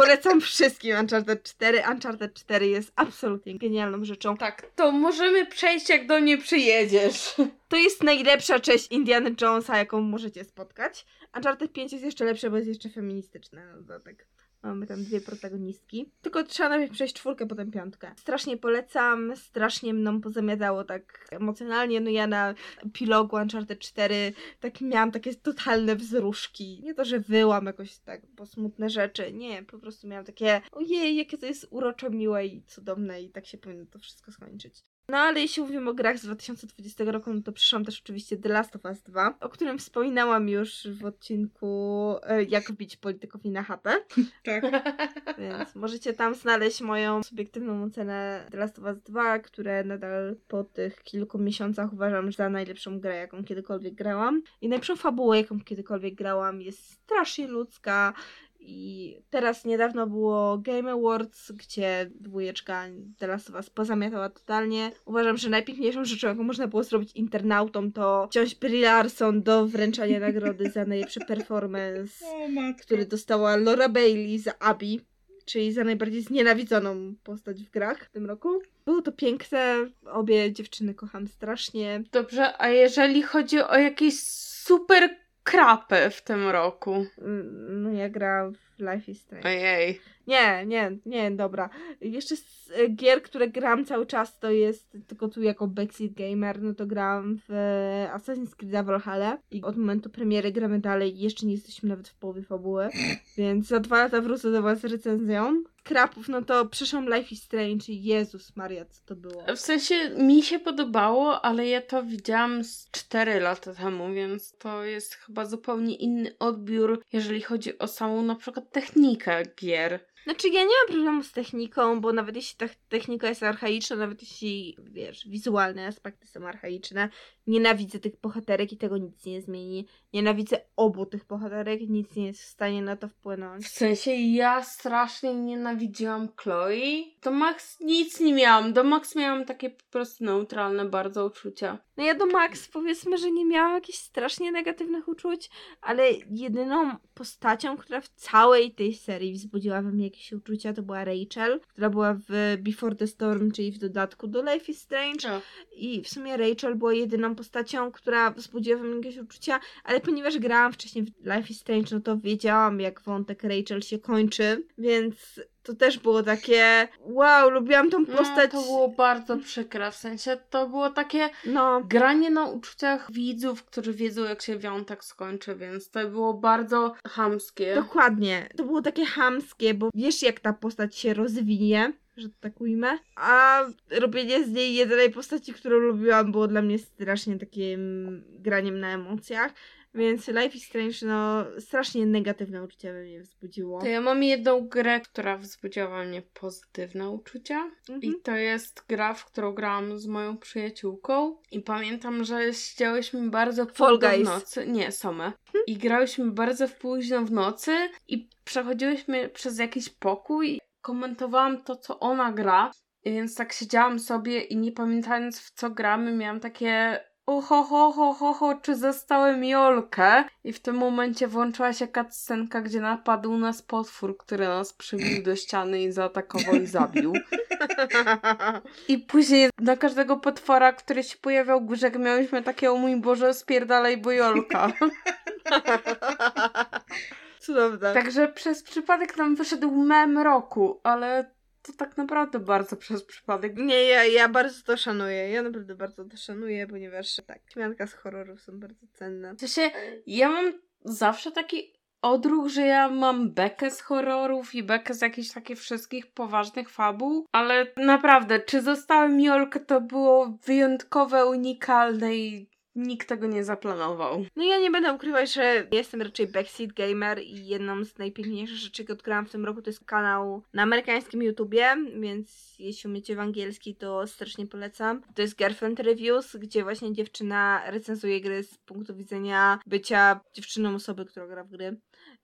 Polecam wszystkim Uncharted 4. Uncharted 4 jest absolutnie genialną rzeczą. tak, to możemy przejść, jak do mnie przyjedziesz. To jest najlepsza część Indiana Jonesa, jaką możecie spotkać. Uncharted 5 jest jeszcze lepsze, bo jest jeszcze feministyczne na dodatek. Mamy tam dwie protagonistki. Tylko trzeba najpierw przejść czwórkę, potem piątkę. Strasznie polecam, strasznie mną pozamiatało tak emocjonalnie. No ja na epilogu Uncharted 4 tak miałam takie totalne wzruszki. Nie to, że wyłam jakoś tak po smutne rzeczy. Nie, po prostu miałam takie ojej, jakie to jest uroczo miłe i cudowne i tak się powinno to wszystko skończyć. No ale jeśli mówimy o grach z 2020 roku, no to przyszłam też oczywiście The Last of Us 2, o którym wspominałam już w odcinku e, Jak wbić politykowi na chatę, Tak. więc możecie tam znaleźć moją subiektywną ocenę The Last of Us 2, które nadal po tych kilku miesiącach uważam za najlepszą grę, jaką kiedykolwiek grałam. I najlepszą fabułę, jaką kiedykolwiek grałam, jest strasznie ludzka, i teraz niedawno było Game Awards, gdzie dwójeczka The Last of Us pozamiatała totalnie. Uważam, że najpiękniejszą rzeczą, jaką można było zrobić internautom, to wziąć Brie Larson do wręczania nagrody za najlepszy performance, który dostała Laura Bailey za Abby, czyli za najbardziej znienawidzoną postać w grach w tym roku. Było to piękne, obie dziewczyny kocham strasznie. Dobrze, a jeżeli chodzi o jakieś super krapy w tym roku? Mm, No ja gra w Life is Strange. Ojej. Nie, nie, nie, dobra. Jeszcze z e, gier, które gram cały czas, to jest tylko tu jako backseat gamer, no to gram w e, Assassin's Creed Valhalla i od momentu premiery gramy dalej jeszcze nie jesteśmy nawet w połowie fabuły, więc za dwa lata wrócę do was z recenzją. Krapów, no to przeszłam Life is Strange i Jezus Maria, co to było. W sensie mi się podobało, ale ja to widziałam z 4 lata temu, więc to jest chyba zupełnie inny odbiór, jeżeli chodzi o samą na przykład technikę gier. Znaczy ja nie mam problemu z techniką, bo nawet jeśli ta technika jest archaiczna, nawet jeśli, wiesz, wizualne aspekty są archaiczne, nienawidzę tych bohaterek i tego nic nie zmieni. Nienawidzę obu tych bohaterek, nic nie jest w stanie na to wpłynąć. W sensie ja strasznie nienawidziłam Chloe. Do Max nic nie miałam. Do Max miałam takie po prostu neutralne bardzo uczucia. No ja do Max powiedzmy, że nie miałam jakichś strasznie negatywnych uczuć, ale jedyną postacią, która w całej tej serii wzbudziła we mnie jakieś uczucia, to była Rachel, która była w Before the Storm, czyli w dodatku do Life is Strange. I w sumie Rachel była jedyną postacią, która wzbudziła we mnie jakieś uczucia, ale ponieważ grałam wcześniej w Life is Strange, no to wiedziałam, jak wątek Rachel się kończy, więc to też było takie wow, lubiłam tą postać. No, to było bardzo przykre, w sensie to było takie no. granie na uczuciach widzów, którzy wiedzą jak się wątek skończy, więc to było bardzo hamskie. Dokładnie. To było takie hamskie, bo wiesz jak ta postać się rozwinie, że tak ujmę, a robienie z niej jedynej postaci, którą lubiłam było dla mnie strasznie takim graniem na emocjach. Więc Life is Strange, no, strasznie negatywne uczucia we mnie wzbudziło. To ja mam jedną grę, która wzbudziła we mnie pozytywne uczucia. Mhm. I to jest gra, w którą grałam z moją przyjaciółką. I pamiętam, że siedziałyśmy bardzo późno w nocy. Nie, Some. I grałyśmy bardzo w późno w nocy i przechodziłyśmy przez jakiś pokój. Komentowałam to, co ona gra. Więc tak siedziałam sobie i nie pamiętając w co gramy, miałam takie Oho, ho, ho, ho, ho, czy zostałem Jolkę? I w tym momencie włączyła się cutscenka, gdzie napadł nas potwór, który nas przybił do ściany i zaatakował i zabił. I później na każdego potwora, który się pojawiał grzeg, miałyśmy takie, o mój Boże, spierdalaj, bo Jolka. Cudowne. Także przez przypadek nam wyszedł mem roku, ale to tak naprawdę bardzo przez przypadek. Nie, ja, ja bardzo to szanuję. Ja naprawdę bardzo to szanuję, ponieważ tak, śmianka z horrorów są bardzo cenne. W sensie, ja mam zawsze taki odruch, że ja mam bekę z horrorów i bekę z jakichś takich wszystkich poważnych fabuł, ale naprawdę, czy zostałem Jolkę, to było wyjątkowe, unikalne i nikt tego nie zaplanował. No ja nie będę ukrywać, że jestem raczej backseat gamer i jedną z najpiękniejszych rzeczy, jakie odkryłam w tym roku, to jest kanał na amerykańskim YouTubie, więc jeśli umiecie w angielski, to strasznie polecam. To jest Girlfriend Reviews, gdzie właśnie dziewczyna recenzuje gry z punktu widzenia bycia dziewczyną osoby, która gra w gry.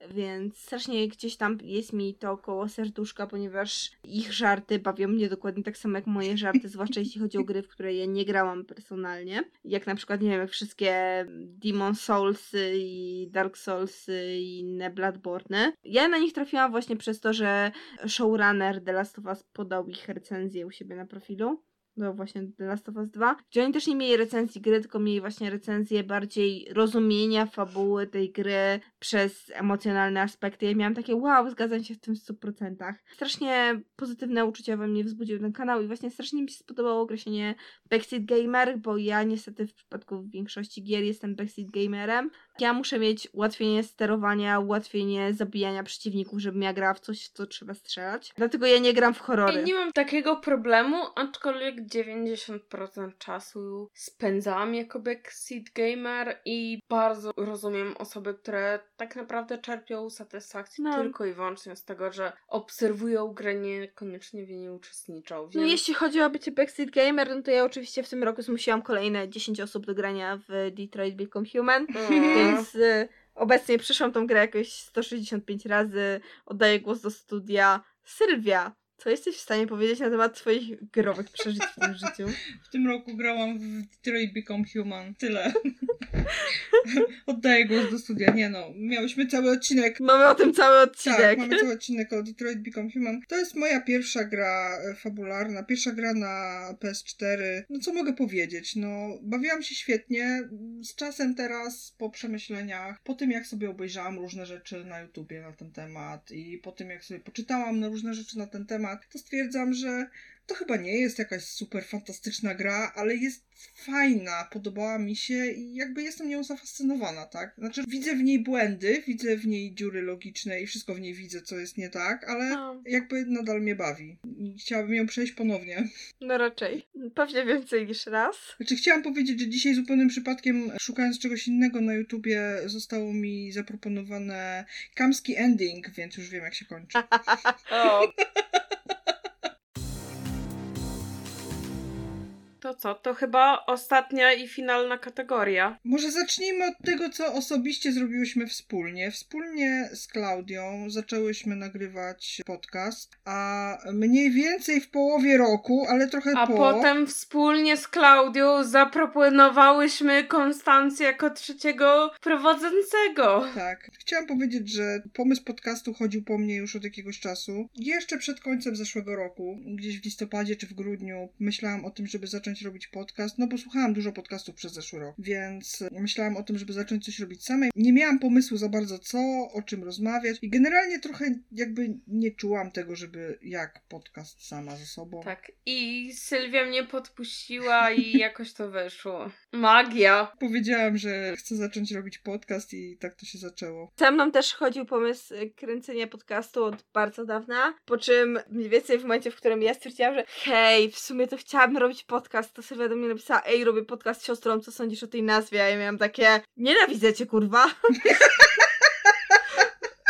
Więc strasznie gdzieś tam jest mi to około serduszka, ponieważ ich żarty bawią mnie dokładnie tak samo jak moje żarty, zwłaszcza jeśli chodzi o gry, w które ja nie grałam personalnie. Jak na przykład, nie wiem, jak wszystkie Demon Soulsy i Dark Soulsy i inne Bloodborne. Ja na nich trafiłam właśnie przez to, że showrunner The Last of Us podał ich recenzję u siebie na profilu no właśnie The Last of Us 2, gdzie oni też nie mieli recenzji gry, tylko mieli właśnie recenzję bardziej rozumienia fabuły tej gry przez emocjonalne aspekty. Ja miałam takie wow, zgadzam się w tym w 100%. Strasznie pozytywne uczucia we mnie wzbudził ten kanał i właśnie strasznie mi się spodobało określenie backseat gamer, bo ja niestety w przypadku większości gier jestem backseat gamerem. Ja muszę mieć ułatwienie sterowania, ułatwienie zabijania przeciwników, żebym ja grała w coś, w co trzeba strzelać. Dlatego ja nie gram w horrory. Ja nie mam takiego problemu, aczkolwiek 90% czasu spędzałam jako backseat gamer i bardzo rozumiem osoby, które tak naprawdę czerpią satysfakcję No. tylko i wyłącznie z tego, że obserwują grę, niekoniecznie w niej uczestniczą. No Więc... jeśli chodzi o bycie backseat gamer, no to ja oczywiście w tym roku zmusiłam kolejne 10 osób do grania w Detroit Become Human, Mm. Więc y, obecnie przyszłam tą grę jakoś 165 razy, oddaję głos do studia. Sylwia, Co jesteś w stanie powiedzieć na temat swoich growych przeżyć w tym życiu? W tym roku grałam w Detroit Become Human. Tyle. Oddaję głos do studia. Nie no, miałyśmy cały odcinek. Mamy o tym cały odcinek. Tak, mamy cały odcinek o Detroit Become Human. To jest moja pierwsza gra e, fabularna, pierwsza gra na PS4. No co mogę powiedzieć? No, bawiłam się świetnie. Z czasem teraz, po przemyśleniach, po tym jak sobie obejrzałam różne rzeczy na YouTubie na ten temat i po tym jak sobie poczytałam na różne rzeczy na ten temat, to stwierdzam, że to chyba nie jest jakaś super fantastyczna gra, ale jest fajna, podobała mi się i jakby jestem nią zafascynowana, tak? Znaczy widzę w niej błędy, widzę w niej dziury logiczne i wszystko w niej widzę, co jest nie tak, ale No. jakby nadal mnie bawi. Chciałabym ją przejść ponownie. No raczej. Pewnie więcej niż raz. Znaczy chciałam powiedzieć, że dzisiaj zupełnym przypadkiem, szukając czegoś innego na YouTubie, zostało mi zaproponowane kamski ending, więc już wiem jak się kończy. To co? To chyba ostatnia i finalna kategoria. Może zacznijmy od tego, co osobiście zrobiłyśmy wspólnie. Wspólnie z Klaudią zaczęłyśmy nagrywać podcast, a mniej więcej w połowie roku, ale trochę A po. potem wspólnie z Klaudią zaproponowałyśmy Konstancję jako trzeciego prowadzącego. Tak. Chciałam powiedzieć, że pomysł podcastu chodził po mnie już od jakiegoś czasu. Jeszcze przed końcem zeszłego roku, gdzieś w listopadzie czy w grudniu, myślałam o tym, żeby zacząć robić podcast, no bo słuchałam dużo podcastów przez zeszły rok, więc myślałam o tym, żeby zacząć coś robić samej. Nie miałam pomysłu za bardzo co, o czym rozmawiać i generalnie trochę jakby nie czułam tego, żeby jak podcast sama ze sobą. Tak. I Sylwia mnie podpuściła i jakoś to wyszło. Magia. Powiedziałam, że chcę zacząć robić podcast i tak to się zaczęło. Za mną też chodził pomysł kręcenia podcastu od bardzo dawna, po czym mniej więcej w momencie, w którym ja stwierdziłam, że hej, w sumie to chciałabym robić podcast, to Sylwia do mnie napisała, ej, robię podcast z siostrą, co sądzisz o tej nazwie? A ja miałam takie, nienawidzę cię, kurwa.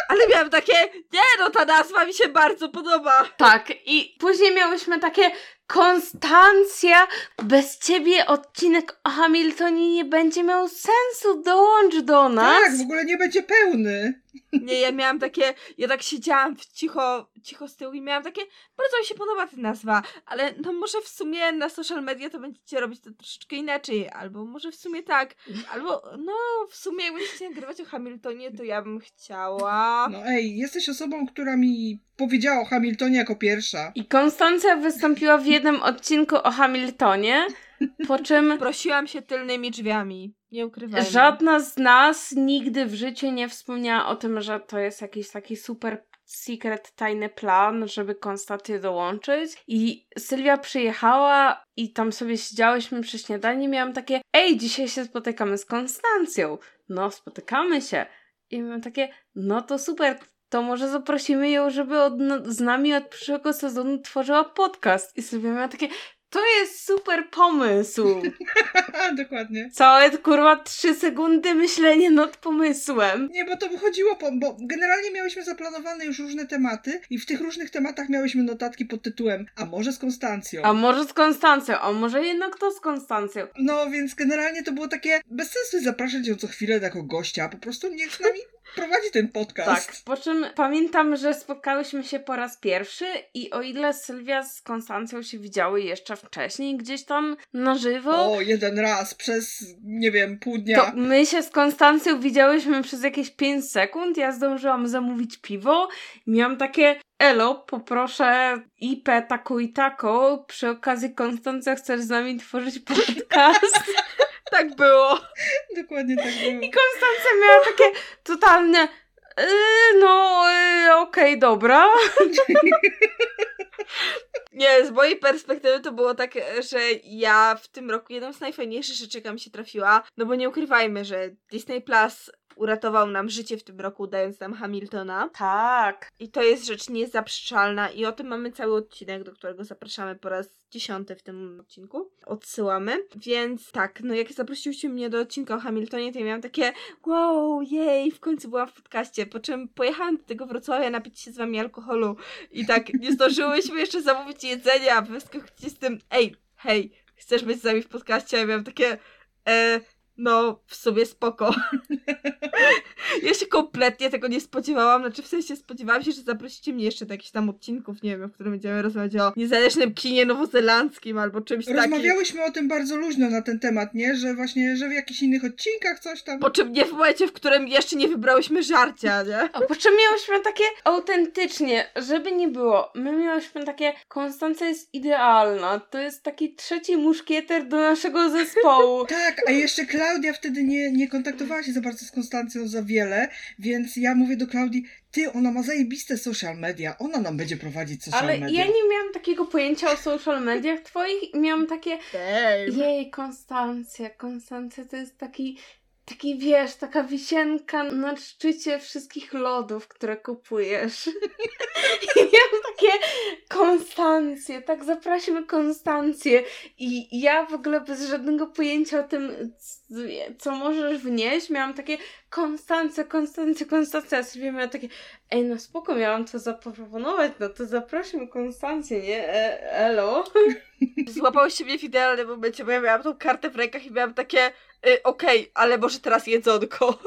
Ale miałam takie, nie no, ta nazwa mi się bardzo podoba. Tak. I później miałyśmy takie Konstancja, bez ciebie odcinek o Hamiltonie nie będzie miał sensu. Dołącz do nas. Tak, w ogóle nie będzie pełny. Nie, ja miałam takie, ja tak siedziałam w cicho, cicho z tyłu i miałam takie, bardzo mi się podoba ta nazwa, ale no może w sumie na social media to będziecie robić to troszeczkę inaczej, albo może w sumie tak, albo no w sumie jak będziecie nagrywać o Hamiltonie, to ja bym chciała. No ej, jesteś osobą, która mi powiedziała o Hamiltonie jako pierwsza. I Konstancja wystąpiła w jednym odcinku o Hamiltonie, po czym Prosiłam się tylnymi drzwiami, nie ukrywajmy. żadna z nas nigdy w życiu nie wspomniała o tym, że to jest jakiś taki super secret, tajny plan, żeby Konstancję dołączyć. I Sylwia przyjechała i tam sobie siedziałyśmy przy śniadaniu i miałam takie, ej, dzisiaj się spotykamy z Konstancją. No, spotykamy się. I miałam takie, no to super, to może zaprosimy ją, żeby od, no, z nami od przyszłego sezonu tworzyła podcast. I Sylwia miała takie, to jest super pomysł. Dokładnie. Całe kurwa trzy sekundy myślenie nad pomysłem. Nie, bo to wychodziło, po, bo generalnie miałyśmy zaplanowane już różne tematy i w tych różnych tematach miałyśmy notatki pod tytułem A może z Konstancją? A może z Konstancją, a może jednak to z Konstancją. No, więc generalnie to było takie bez sensu zapraszać ją co chwilę jako gościa, po prostu niech z nami prowadzi ten podcast. Tak, po czym pamiętam, że spotkałyśmy się po raz pierwszy i o ile Sylwia z Konstancją się widziały jeszcze wcześniej gdzieś tam na żywo, O, jeden raz przez, nie wiem, pół dnia. to my się z Konstancją widziałyśmy przez jakieś 5 sekund. Ja zdążyłam zamówić piwo i miałam takie Elo, poproszę IP taką i taką. Przy okazji Konstancja chcesz z nami tworzyć podcast? Tak było. Dokładnie tak było. I Konstancja miała takie totalne yy, no yy, okej, dobra. Nie, z mojej perspektywy to było tak, że ja w tym roku jedną z najfajniejszych rzeczy, jaka mi się trafiła, no bo nie ukrywajmy, że Disney Plus uratował nam życie w tym roku, dając nam Hamiltona. Tak. I to jest rzecz niezaprzeczalna i o tym mamy cały odcinek, do którego zapraszamy po raz dziesiąty w tym odcinku. Odsyłamy. Więc tak, no jak zaprosiłyście mnie do odcinka o Hamiltonie, to ja miałam takie wow, jej, w końcu byłam w podcaście, po czym pojechałam do tego Wrocławia napić się z wami alkoholu i tak nie zdążyłyśmy jeszcze zamówić jedzenia, a wy wyskakujecie z tym ej, hej, chcesz być z nami w podcaście? A ja miałam takie e, No, w sumie spoko. ja się kompletnie tego nie spodziewałam. Znaczy, w sensie spodziewałam się, że zaprosicie mnie jeszcze do jakichś tam odcinków, nie wiem, w którym będziemy rozmawiać o niezależnym kinie nowozelandzkim albo czymś takim. Rozmawiałyśmy o tym bardzo luźno na ten temat, nie? Że właśnie, że w jakichś innych odcinkach coś tam... Po czym nie w momencie, w którym jeszcze nie wybrałyśmy żarcia, nie? A po czym miałyśmy takie autentycznie, żeby nie było, my miałyśmy takie, Konstancja jest idealna, to jest taki trzeci muszkieter do naszego zespołu. Tak, a jeszcze Klaudia wtedy nie, nie kontaktowała się za bardzo z Konstancją za wiele, więc ja mówię do Klaudii, ty, ona ma zajebiste social media, ona nam będzie prowadzić social Ale media. ja nie miałam takiego pojęcia o social mediach twoich i miałam takie, jej, Konstancja, Konstancja to jest taki, taki wiesz, taka wisienka na szczycie wszystkich lodów, które kupujesz. I miałam takie Konstancję, tak zaprosimy Konstancję. I ja w ogóle bez żadnego pojęcia o tym, co możesz wnieść, miałam takie Konstancja, Konstancja, Konstancja. Ja sobie miałam takie, ej no spoko, miałam to zaproponować, no to zaprosimy Konstancję, nie? E, elo. Złapałeś mnie w idealnym momencie, bo ja miałam tą kartę w rękach i miałam takie, y, okej, ale może teraz jedzonko.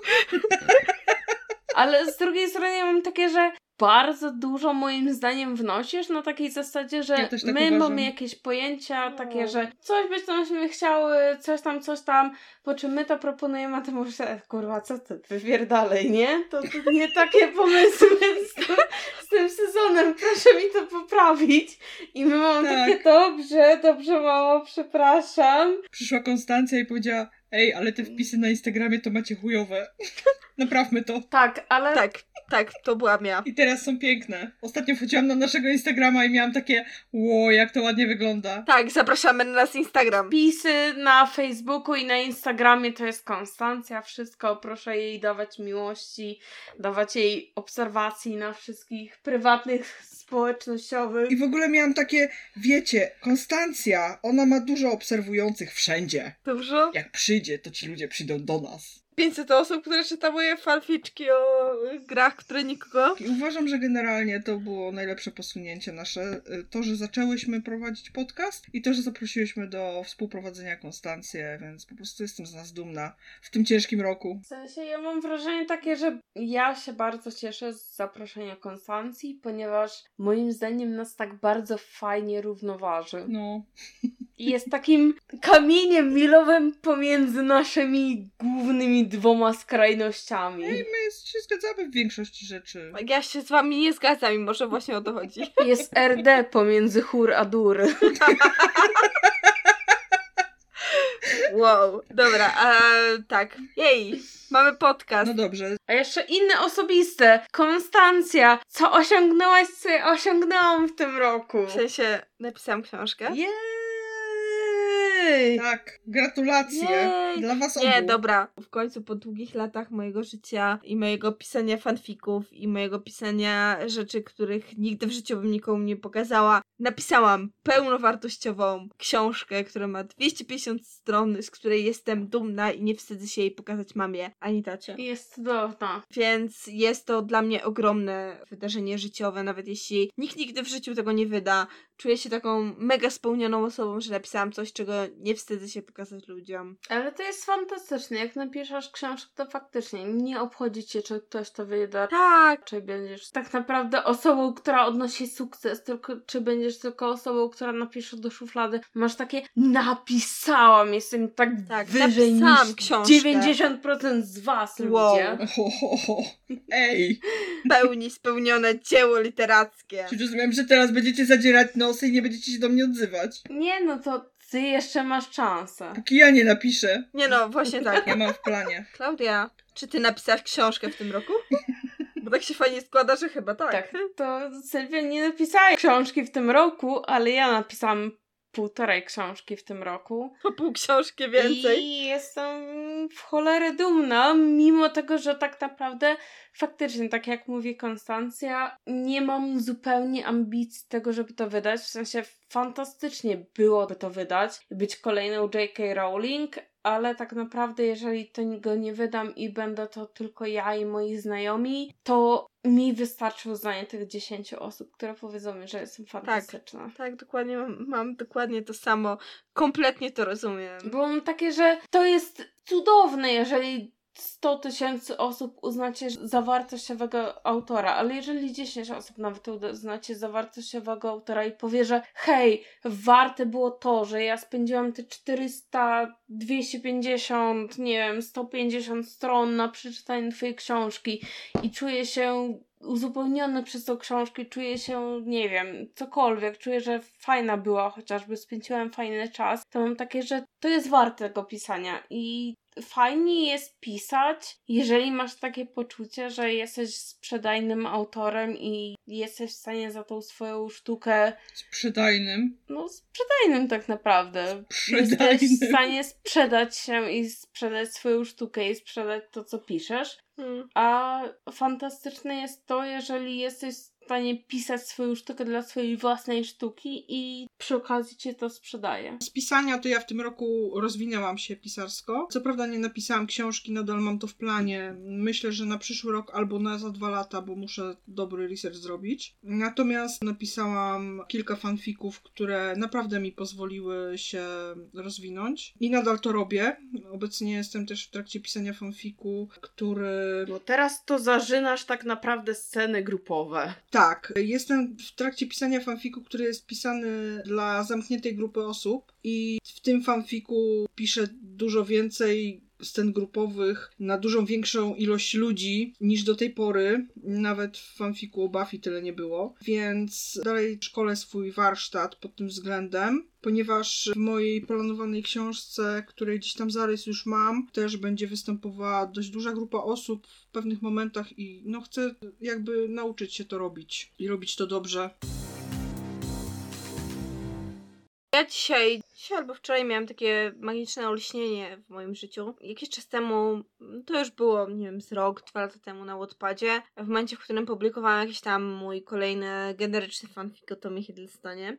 Ale z drugiej strony ja mam takie, że bardzo dużo moim zdaniem wnosisz na takiej zasadzie, że Ja tak my uważam. mamy jakieś pojęcia No. takie, że coś byśmy chciały, coś tam, coś tam, po czym my to proponujemy, a ty mówisz, e, kurwa, co ty, wypierdalej, nie? To, to nie takie pomysły z tym, z tym sezonem, proszę mi to poprawić. I my mamy Tak. takie, dobrze, dobrze mamo, przepraszam. Przyszła Konstancja i powiedziała, ej, ale te wpisy na Instagramie to macie chujowe. Naprawmy to. Tak, ale Tak, tak, to byłam ja. I teraz są piękne. Ostatnio wchodziłam na naszego Instagrama i miałam takie, ło, jak to ładnie wygląda. Tak, zapraszamy na nas Instagram. Wpisy na Facebooku i na Instagramie to jest Konstancja, wszystko. Proszę jej dawać miłości, dawać jej obserwacji na wszystkich prywatnych, społecznościowych. I w ogóle miałam takie, wiecie, Konstancja, ona ma dużo obserwujących wszędzie. Dużo? Jak przyjdzie, to ci ludzie przyjdą do nas. 500 osób, które czyta moje fanficzki o grach, które nikogo. I uważam, że generalnie to było najlepsze posunięcie nasze. To, że zaczęłyśmy prowadzić podcast i to, że zaprosiłyśmy do współprowadzenia Konstancję, więc po prostu jestem z nas dumna w tym ciężkim roku. W sensie ja mam wrażenie takie, że ja się bardzo cieszę z zaproszenia Konstancji, ponieważ moim zdaniem nas tak bardzo fajnie równoważy. No, jest takim kamieniem milowym pomiędzy naszymi głównymi dwoma skrajnościami. i my się zgadzamy w większości rzeczy. Ja się z wami nie zgadzam i może właśnie o to chodzi. Jest RD pomiędzy chór a dur. Wow, dobra, a tak. Jej, mamy podcast. No dobrze, A jeszcze inne osobiste. Konstancja, co osiągnęłaś, co ja osiągnęłam w tym roku? W sensie napisałam książkę. Jej! Tak, gratulacje Jej. dla was obu. Nie, dobra. W końcu po długich latach mojego życia i mojego pisania fanfików i mojego pisania rzeczy, których nigdy w życiu bym nikomu nie pokazała, napisałam pełnowartościową książkę, która ma 250 stron, z której jestem dumna i nie wstydzę się jej pokazać mamie ani tacie. Jest cudowna. Więc jest to dla mnie ogromne wydarzenie życiowe, nawet jeśli nikt nigdy w życiu tego nie wyda. Czuję się taką mega spełnioną osobą, że napisałam coś, czego nie wstydzę się pokazać ludziom. Ale to jest fantastyczne. Jak napiszesz książkę, to faktycznie nie obchodzi cię, czy ktoś to wyda, Tak, czy będziesz tak naprawdę osobą, która odnosi sukces, tylko czy będziesz tylko osobą, która napisze do szuflady. Masz takie napisałam, jestem tak, Tak, wyżej niż książkę. 90% z was Wow. ludzie. Ho, ho, ho. Ej, pełni spełnione dzieło literackie. czy rozumiem, że teraz będziecie zadzierać nosy i nie będziecie się do mnie odzywać? Nie, no to ty jeszcze masz szansę. Póki ja nie napiszę. Nie no, właśnie tak. Ja mam w planie. Klaudia, czy ty napisałaś książkę w tym roku? Bo tak się fajnie składa, że chyba tak. Tak, to Sylwia nie napisała książki w tym roku, ale ja napisałam półtorej książki w tym roku. Po pół książki więcej. I jestem w cholerę dumna, mimo tego, że tak naprawdę faktycznie, tak jak mówi Konstancja, nie mam zupełnie ambicji tego, żeby to wydać. W sensie fantastycznie byłoby to wydać, być kolejną J.K. Rowling, ale tak naprawdę, jeżeli to go nie wydam i będę to tylko ja i moi znajomi, to mi wystarczy uznanie tych 10 osób, które powiedzą mi, że jestem fantastyczna. Tak, dokładnie mam, mam dokładnie to samo. Kompletnie to rozumiem. Bo mam takie, że to jest cudowne, jeżeli 100 tysięcy osób uznacie za wartościowego autora, ale jeżeli 10 osób nawet uznacie za wartościowego autora i powie, że hej, warte było to, że ja spędziłam te 400, 250, nie wiem, 150 stron na przeczytanie twojej książki i czuję się uzupełniony przez tą książkę, czuję się, nie wiem, cokolwiek, czuję, że fajna była, chociażby spędziłem fajny czas, to mam takie, że to jest warte tego pisania i fajnie jest pisać, jeżeli masz takie poczucie, że jesteś sprzedajnym autorem i jesteś w stanie za tą swoją sztukę. Sprzedajnym? No, sprzedajnym tak naprawdę. Sprzedajnym. Jesteś w stanie sprzedać się i sprzedać swoją sztukę i sprzedać to, co piszesz. Hmm. A fantastyczne jest to, jeżeli jesteś stanie pisać swoją sztukę dla swojej własnej sztuki i przy okazji cię to sprzedaje. Z pisania to ja w tym roku rozwinęłam się pisarsko. Co prawda nie napisałam książki, nadal mam to w planie. Myślę, że na przyszły rok albo na za dwa lata, bo muszę dobry research zrobić. Natomiast napisałam kilka fanfików, które naprawdę mi pozwoliły się rozwinąć. I nadal to robię. Obecnie jestem też w trakcie pisania fanfiku, który Bo teraz to zażynasz tak naprawdę sceny grupowe. Tak, jestem w trakcie pisania fanfiku, który jest pisany dla zamkniętej grupy osób i w tym fanfiku piszę dużo więcej scen grupowych na dużą większą ilość ludzi niż do tej pory. Nawet w fanfiku o Buffy tyle nie było. Więc dalej szkolę swój warsztat pod tym względem, ponieważ w mojej planowanej książce, której gdzieś tam zarys już mam, też będzie występowała dość duża grupa osób w pewnych momentach i no chcę jakby nauczyć się to robić i robić to dobrze. Ja dzisiaj, dzisiaj albo wczoraj miałam takie magiczne olśnienie w moim życiu. Jakiś czas temu, to już było, nie wiem, z rok, dwa lata temu na Wattpadzie, w momencie, w którym publikowałam jakiś tam mój kolejny generyczny fanfic o Tomie Hiddlestonie.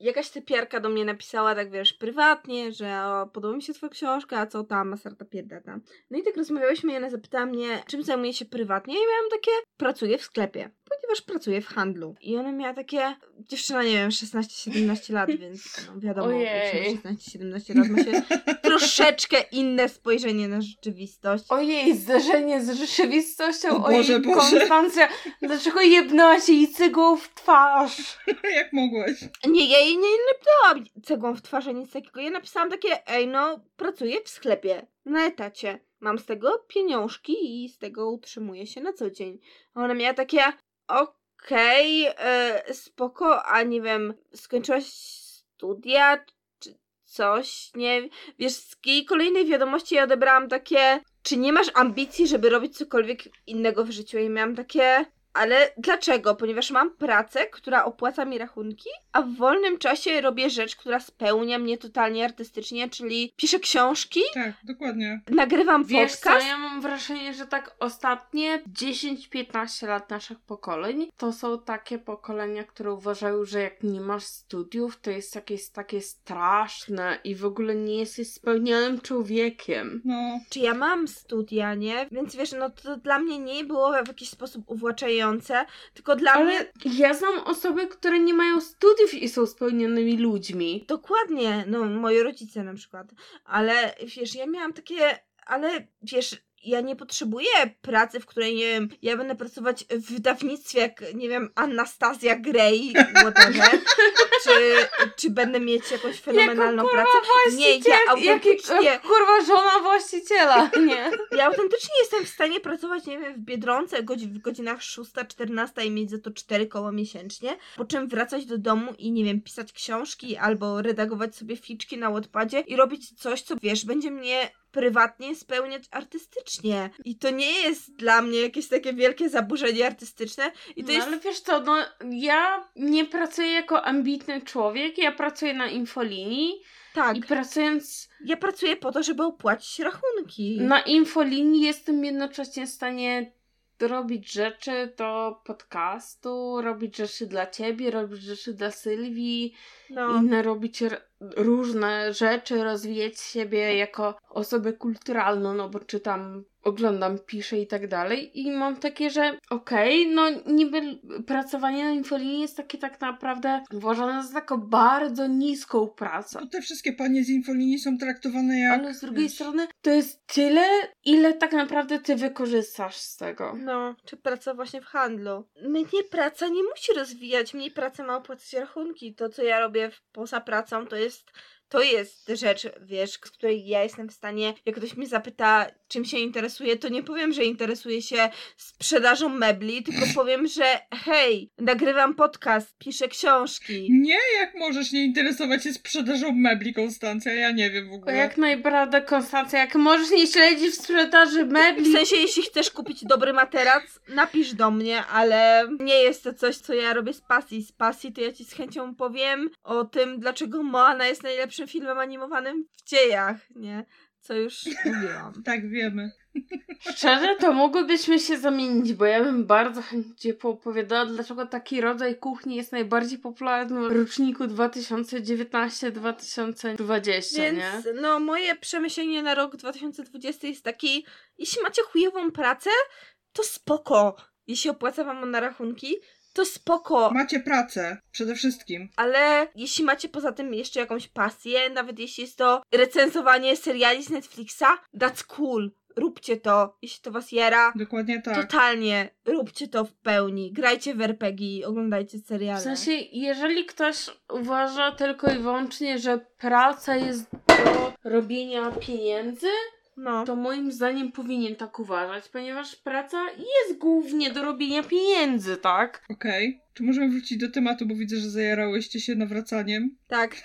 Jakaś typiarka do mnie napisała, tak wiesz, prywatnie, że o, podoba mi się twoja książka, a co tam, Masarta pierdata. No i tak rozmawiałyśmy i ona zapytała mnie, czym zajmuje się prywatnie i miałam takie, pracuję w sklepie, ponieważ pracuję w handlu. I ona miała takie, dziewczyna, nie wiem, 16-17 lat, więc no, wiadomo, Ojej. 16-17 lat ma się troszeczkę inne spojrzenie na rzeczywistość. Ojej, zderzenie z rzeczywistością. O Ojej, Boże, Boże. Konstancja, dlaczego jebnęłaś jej cygą w twarz? Jak mogłeś? Nie, ja jej nie lepnęłam cegłą w twarz, nic takiego. Ja napisałam takie, ej no, pracuję w sklepie, na etacie. Mam z tego pieniążki i z tego utrzymuję się na co dzień. A ona miała takie, okej, e, spoko, a nie wiem, skończyłaś studia czy coś, nie Wiesz, z jej kolejnej wiadomości ja odebrałam takie, czy nie masz ambicji, żeby robić cokolwiek innego w życiu? I miałam takie, ale dlaczego? Ponieważ mam pracę, która opłaca mi rachunki, a w wolnym czasie robię rzecz, która spełnia mnie totalnie artystycznie, czyli piszę książki, Tak, dokładnie. nagrywam Wiesz co, podcast. ja mam wrażenie, że tak ostatnie 10-15 lat naszych pokoleń to są takie pokolenia, które uważają, że jak nie masz studiów, to jest jakieś takie straszne i w ogóle nie jesteś spełnionym człowiekiem. No, Czy ja mam studia, nie? Więc wiesz, no to dla mnie nie było w jakiś sposób uwłaczające, tylko dla mnie Ale ja znam osoby, które nie mają studiów i są spełnionymi ludźmi. Dokładnie, no moi rodzice na przykład. Ale wiesz, ja miałam takie, ale wiesz, ja nie potrzebuję pracy, w której, nie wiem, ja będę pracować w wydawnictwie jak, nie wiem, Anastazja Grey, whatever, czy, czy będę mieć jakąś fenomenalną pracę. Nie, ja Jaki, autentycznie, kurwa żona właściciela, nie? ja autentycznie jestem w stanie pracować, nie wiem, w Biedronce w godzinach 6-14 i mieć za to 4 koła miesięcznie, po czym wracać do domu i, nie wiem, pisać książki albo redagować sobie ficzki na Wattpadzie i robić coś, co, wiesz, będzie mnie prywatnie spełniać artystycznie. I to nie jest dla mnie jakieś takie wielkie zaburzenie artystyczne i to no, jest... ale wiesz co, no ja nie pracuję jako ambitny człowiek, ja pracuję na infolinii Tak, i pracując ja pracuję po to, żeby opłacić rachunki. na infolinii jestem jednocześnie w stanie robić rzeczy do podcastu, robić rzeczy dla ciebie, robić rzeczy dla Sylwii, no. inne robić różne rzeczy, rozwijać siebie jako osobę kulturalną, no bo czytam oglądam, piszę i tak dalej i mam takie, że okej, okay, no niby pracowanie na infolinii jest takie tak naprawdę uważane za taką bardzo niską pracę. No te wszystkie panie z infolinii są traktowane jak... Ale z drugiej wiesz... strony to jest tyle, ile tak naprawdę ty wykorzystasz z tego. No, czy praca właśnie w handlu. Mnie praca nie musi rozwijać, mnie praca ma opłacać rachunki. To, co ja robię poza pracą, to jest to jest rzecz, wiesz, z której ja jestem w stanie, jak ktoś mnie zapyta, czym się interesuje, to nie powiem, że interesuję się sprzedażą mebli, tylko powiem, że hej, nagrywam podcast, piszę książki. Nie, jak możesz nie interesować się sprzedażą mebli, Konstancja, ja nie wiem w ogóle. Jak najbardziej, Konstancja, jak możesz nie śledzić sprzedaży mebli. W sensie, jeśli chcesz kupić dobry materac, napisz do mnie, ale nie jest to coś, co ja robię z pasji. Z pasji to ja ci z chęcią powiem o tym, dlaczego Moana jest najlepszym filmem animowanym w dziejach, nie? Co już mówiłam. tak, wiemy. Szczerze, to mogłybyśmy się zamienić, bo ja bym bardzo chętnie poopowiadała, dlaczego taki rodzaj kuchni jest najbardziej popularny w roczniku 2019-2020, Więc, nie? no, moje przemyślenie na rok 2020 jest taki, jeśli macie chujową pracę, to spoko. Jeśli opłaca wam na rachunki, to spoko. Macie pracę, przede wszystkim. Ale jeśli macie poza tym jeszcze jakąś pasję, nawet jeśli jest to recenzowanie seriali z Netflixa, that's cool. Róbcie to, jeśli to was jara. Dokładnie tak. Totalnie, róbcie to w pełni. Grajcie w RPG, oglądajcie seriale. W sensie, jeżeli ktoś uważa tylko i wyłącznie, że praca jest do robienia pieniędzy, no. to moim zdaniem powinien tak uważać, ponieważ praca jest głównie do robienia pieniędzy, tak? Okej. Okay. Czy możemy wrócić do tematu, bo widzę, że zajarałyście się nawracaniem? Tak.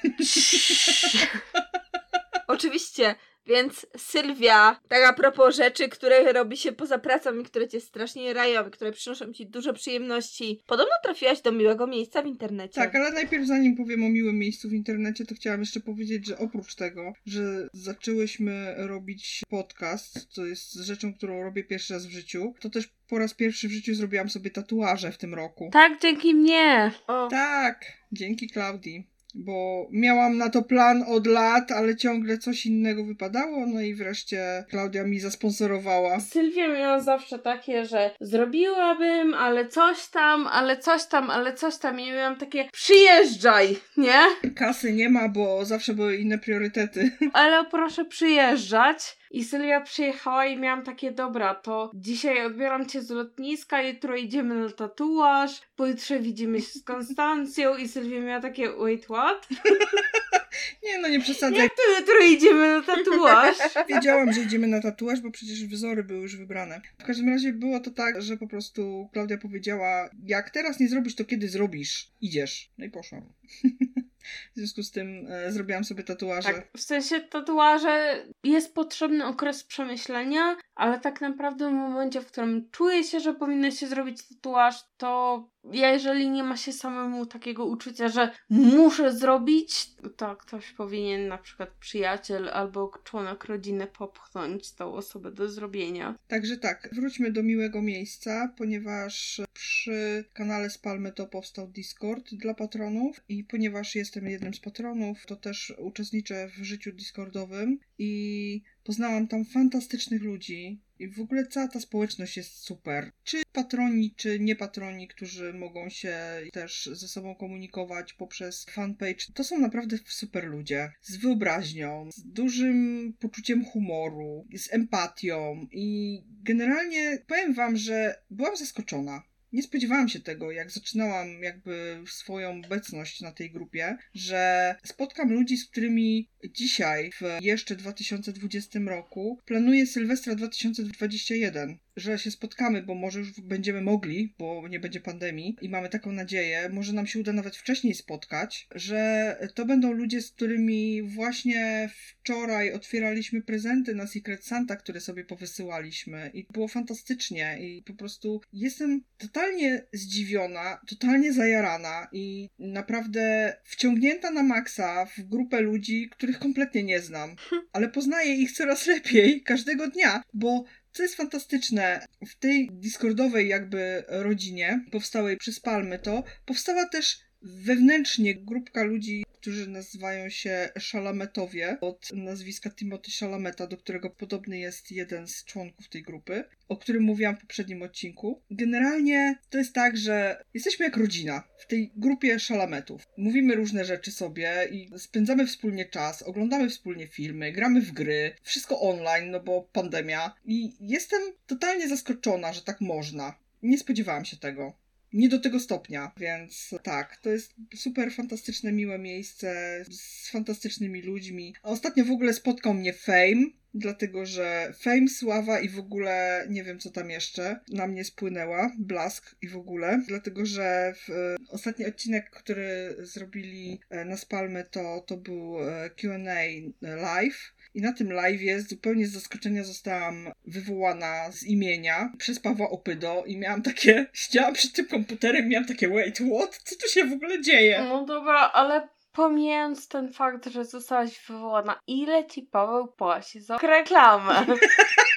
Oczywiście. Więc Sylwia, tak a propos rzeczy, które robi się poza pracą i które cię strasznie rają, które przynoszą ci dużo przyjemności. Podobno trafiłaś do miłego miejsca w internecie. Tak, ale najpierw zanim powiem o miłym miejscu w internecie, to chciałam jeszcze powiedzieć, że oprócz tego, że zaczęłyśmy robić podcast, co jest rzeczą, którą robię pierwszy raz w życiu, to też po raz pierwszy w życiu zrobiłam sobie tatuaże w tym roku. Tak, dzięki mnie. O. Tak, dzięki Klaudii bo miałam na to plan od lat, ale ciągle coś innego wypadało, no i wreszcie Klaudia mi zasponsorowała. Sylwia miała zawsze takie, że zrobiłabym, ale coś tam, ale coś tam, ale coś tam i miałam takie przyjeżdżaj, nie? Kasy nie ma, bo zawsze były inne priorytety. Ale proszę przyjeżdżać. I Sylwia przyjechała i miałam takie, dobra, to dzisiaj odbieram cię z lotniska, jutro idziemy na tatuaż, pojutrze widzimy się z Konstancją i Sylwia miała takie, wait, what? Nie no, nie przesadzaj. Jak to jutro idziemy na tatuaż? Wiedziałam, że idziemy na tatuaż, bo przecież wzory były już wybrane. W każdym razie było to tak, że po prostu Klaudia powiedziała, jak teraz nie zrobisz, to kiedy zrobisz? Idziesz. No i poszłam. W związku z tym e, zrobiłam sobie tatuaże. Tak, w sensie tatuaże jest potrzebny okres przemyślenia, ale tak naprawdę w momencie, w którym czuję się, że powinno się zrobić tatuaż, to ja jeżeli nie ma się samemu takiego uczucia, że muszę zrobić, to ktoś powinien, na przykład przyjaciel albo członek rodziny popchnąć tą osobę do zrobienia. Także tak, wróćmy do miłego miejsca, ponieważ przy kanale Spalmy to powstał Discord dla patronów i ponieważ jestem jednym z patronów, to też uczestniczę w życiu Discordowym i Poznałam tam fantastycznych ludzi i w ogóle cała ta społeczność jest super. Czy patroni, czy nie patroni, którzy mogą się też ze sobą komunikować poprzez fanpage, to są naprawdę super ludzie. Z wyobraźnią, z dużym poczuciem humoru, z empatią i generalnie powiem wam, że byłam zaskoczona nie spodziewałam się tego, jak zaczynałam jakby swoją obecność na tej grupie, że spotkam ludzi, z którymi dzisiaj, w jeszcze 2020 roku, planuję Sylwestra 2021 że się spotkamy, bo może już będziemy mogli, bo nie będzie pandemii i mamy taką nadzieję, może nam się uda nawet wcześniej spotkać, że to będą ludzie, z którymi właśnie wczoraj otwieraliśmy prezenty na Secret Santa, które sobie powysyłaliśmy i było fantastycznie i po prostu jestem totalnie zdziwiona, totalnie zajarana i naprawdę wciągnięta na maksa w grupę ludzi, których kompletnie nie znam, ale poznaję ich coraz lepiej każdego dnia, bo co jest fantastyczne, w tej Discordowej jakby rodzinie powstałej przez Palmy to powstała też wewnętrznie grupka ludzi, którzy nazywają się Szalametowie, od nazwiska Timothy Szalameta, do którego podobny jest jeden z członków tej grupy, o którym mówiłam w poprzednim odcinku. Generalnie to jest tak, że jesteśmy jak rodzina w tej grupie Szalametów. Mówimy różne rzeczy sobie i spędzamy wspólnie czas, oglądamy wspólnie filmy, gramy w gry, wszystko online, no bo pandemia. I jestem totalnie zaskoczona, że tak można. Nie spodziewałam się tego nie do tego stopnia, więc tak, to jest super fantastyczne, miłe miejsce z fantastycznymi ludźmi. Ostatnio w ogóle spotkał mnie Fame, dlatego że Fame, Sława i w ogóle nie wiem co tam jeszcze na mnie spłynęła, Blask i w ogóle, dlatego że w, e, ostatni odcinek, który zrobili e, na Spalmy to, to był e, Q&A live i na tym live zupełnie z zaskoczenia zostałam wywołana z imienia przez Pawła Opydo i miałam takie, siedziałam przed tym komputerem miałam takie wait, what? Co tu się w ogóle dzieje? No dobra, ale pomijając ten fakt, że zostałaś wywołana, ile ci Paweł płaci za reklamę?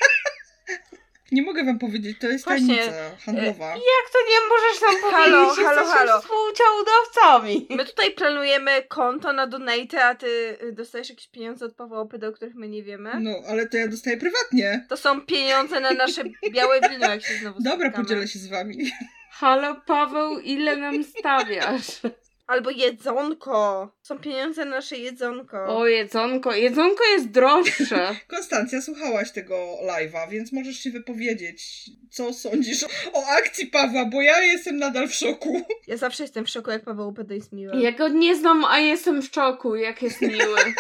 Nie mogę wam powiedzieć, to jest Właśnie, tajemnica handlowa. Jak to nie możesz nam Halo, powiedzieć, halo, jesteśmy halo. współdziałudawcami? My tutaj planujemy konto na donate, a ty dostajesz jakieś pieniądze od Pawła Opyda, o których my nie wiemy. No, ale to ja dostaję prywatnie. To są pieniądze na nasze białe wino, jak się znowu Dobra, spotykamy. podzielę się z wami. Halo Paweł, ile nam stawiasz? Albo jedzonko. Są pieniądze na nasze jedzonko. O, jedzonko. Jedzonko jest droższe. Konstancja, słuchałaś tego live'a, więc możesz się wypowiedzieć, co sądzisz o akcji Pawła, bo ja jestem nadal w szoku. Ja zawsze jestem w szoku, jak Paweł Opyda jest miły. Ja go nie znam, a jestem w szoku, jak jest miły.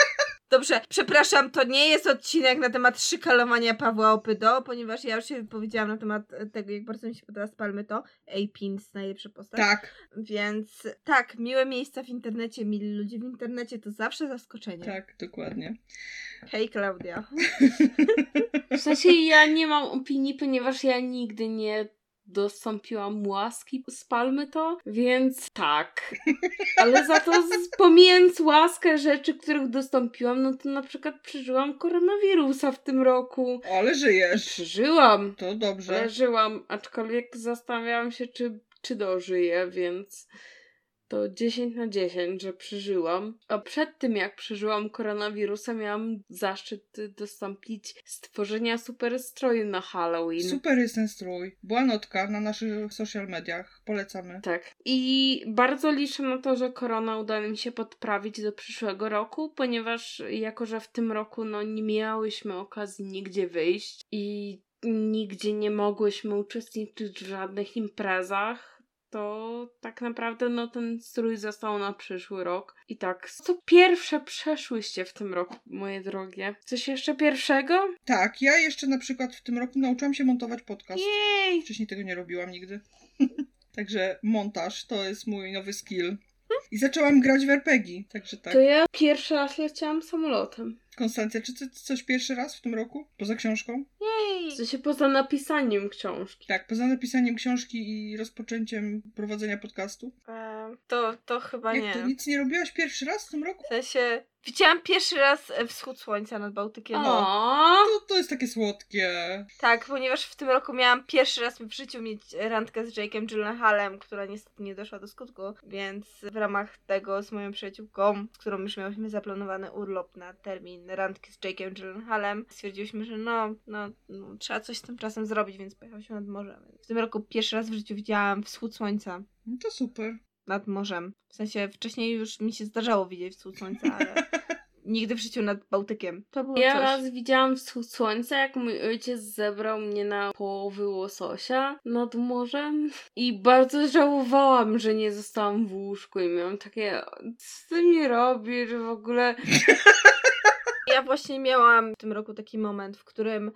Dobrze, przepraszam, to nie jest odcinek na temat szykalowania Pawła Opydo, ponieważ ja już się wypowiedziałam na temat tego, jak bardzo mi się podoba Spalmy to. A-Pins, najlepsza postać. Tak, Więc tak, miłe miejsca w internecie, mili ludzie w internecie to zawsze zaskoczenie. tak, dokładnie. Hej Klaudia. W sensie ja nie mam opinii, ponieważ ja nigdy nie dostąpiłam łaski z palmy to, więc tak. Ale za to pomijając łaskę rzeczy, których dostąpiłam, no to na przykład przeżyłam koronawirusa w tym roku. Ale żyjesz. Przeżyłam. To dobrze. Żyłam, aczkolwiek zastanawiałam się, czy, czy dożyję, więc to 10 na 10, że przeżyłam. A przed tym, jak przeżyłam koronawirusa, miałam zaszczyt dostąpić stworzenia super stroju na Halloween. Super jest ten strój. Była notka na naszych social mediach. Polecamy. Tak. I bardzo liczę na to, że korona uda mi się podprawić do przyszłego roku, ponieważ jako, że w tym roku no, nie miałyśmy okazji nigdzie wyjść i nigdzie nie mogłyśmy uczestniczyć w żadnych imprezach, to tak naprawdę no ten strój został na przyszły rok. I tak, co pierwsze przeszłyście w tym roku, moje drogie? Coś jeszcze pierwszego? Tak, ja jeszcze na przykład w tym roku nauczyłam się montować podcast. Jej! Wcześniej tego nie robiłam nigdy. Także montaż to jest mój nowy skill. I zaczęłam grać w RPG, także tak. To ja pierwszy raz leciałam samolotem. Konstancja, czy ty coś pierwszy raz w tym roku? Poza książką? Jej! W sensie poza napisaniem książki. Tak, poza napisaniem książki i rozpoczęciem prowadzenia podcastu. E, to, to chyba nie. Jak to nic nie robiłaś pierwszy raz w tym roku? W sensie, widziałam pierwszy raz wschód słońca nad Bałtykiem. O, To, to jest takie słodkie. Tak, ponieważ w tym roku miałam pierwszy raz w życiu mieć randkę z Jake'em Gyllenhaalem, która niestety nie doszła do skutku, więc w ramach tego z moją przyjaciółką, z którą już miałyśmy zaplanowany urlop na termin randki z Jake'em Gyllenhaalem, stwierdziłyśmy, że no, no, no, trzeba coś z tym czasem zrobić, więc pojechałyśmy nad morze. W tym roku pierwszy raz w życiu widziałam wschód słońca No to super. Nad morzem. W sensie wcześniej już mi się zdarzało widzieć wschód słońca, ale nigdy w życiu nad Bałtykiem. To było Ja coś. raz widziałam wschód słońca, jak mój ojciec zebrał mnie na połowy łososia nad morzem i bardzo żałowałam, że nie zostałam w łóżku i miałam takie, co ty mi robisz w ogóle? Ja właśnie miałam w tym roku taki moment, w którym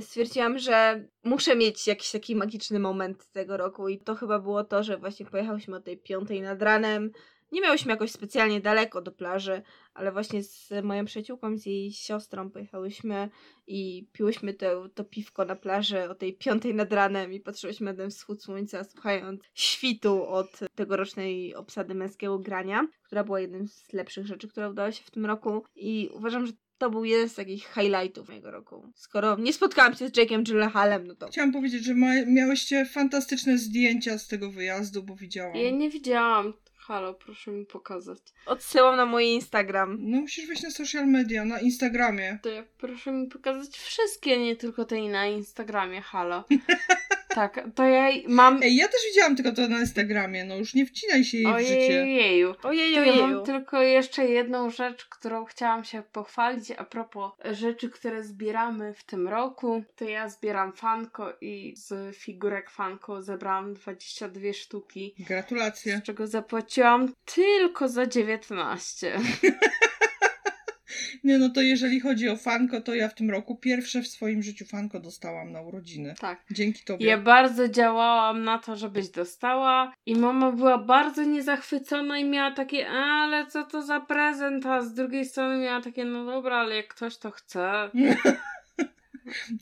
stwierdziłam, że muszę mieć jakiś taki magiczny moment tego roku i to chyba było to, że właśnie pojechałyśmy o tej piątej nad ranem. Nie miałyśmy jakoś specjalnie daleko do plaży, ale właśnie z moją przyjaciółką, z jej siostrą pojechałyśmy i piłyśmy to, to piwko na plaży o tej piątej nad ranem i patrzyłyśmy na ten wschód słońca, słuchając świtu od tegorocznej obsady męskiego grania, która była jednym z lepszych rzeczy, które udało się w tym roku i uważam, że to był jeden z takich highlightów mojego roku. Skoro nie spotkałam się z Jake'em Gyllenhaalem, no to Chciałam powiedzieć, że ma, miałyście fantastyczne zdjęcia z tego wyjazdu, bo widziałam. Ja nie widziałam. Halo, proszę mi pokazać. Odsyłam na mój Instagram. No musisz wejść na social media, na Instagramie. To ja proszę mi pokazać wszystkie, nie tylko tej na Instagramie, halo. tak, to ja mam... Ej, ja też widziałam tylko to na Instagramie, no już nie wcinaj się jej w życie. Ojeju. Ojej, To ja ojeju. mam tylko jeszcze jedną rzecz, którą chciałam się pochwalić a propos rzeczy, które zbieramy w tym roku. To ja zbieram fanko i z figurek fanko zebrałam 22 sztuki, Gratulacje. z czego zapłaciłam tylko za 19. Nie no to jeżeli chodzi o fanko, to ja w tym roku pierwsze w swoim życiu fanko dostałam na urodziny. tak. Dzięki tobie. Ja bardzo działałam na to, żebyś dostała i mama była bardzo niezachwycona i miała takie, ale co to za prezent, a z drugiej strony miała takie, no dobra, ale jak ktoś to chce.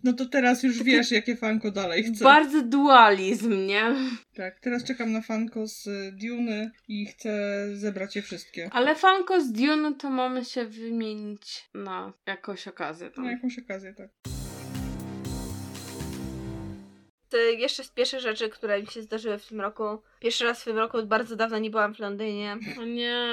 No to teraz już wiesz, jakie fanko dalej chcę. Bardzo dualizm, nie? Tak, teraz czekam na fanko z Duny i chcę zebrać je wszystkie. Ale fanko z Dune to mamy się wymienić na jakąś okazję tam. Na jakąś okazję, tak. To jeszcze z pierwszych rzeczy, które mi się zdarzyły w tym roku. Pierwszy raz w tym roku od bardzo dawna nie byłam w Londynie O nie.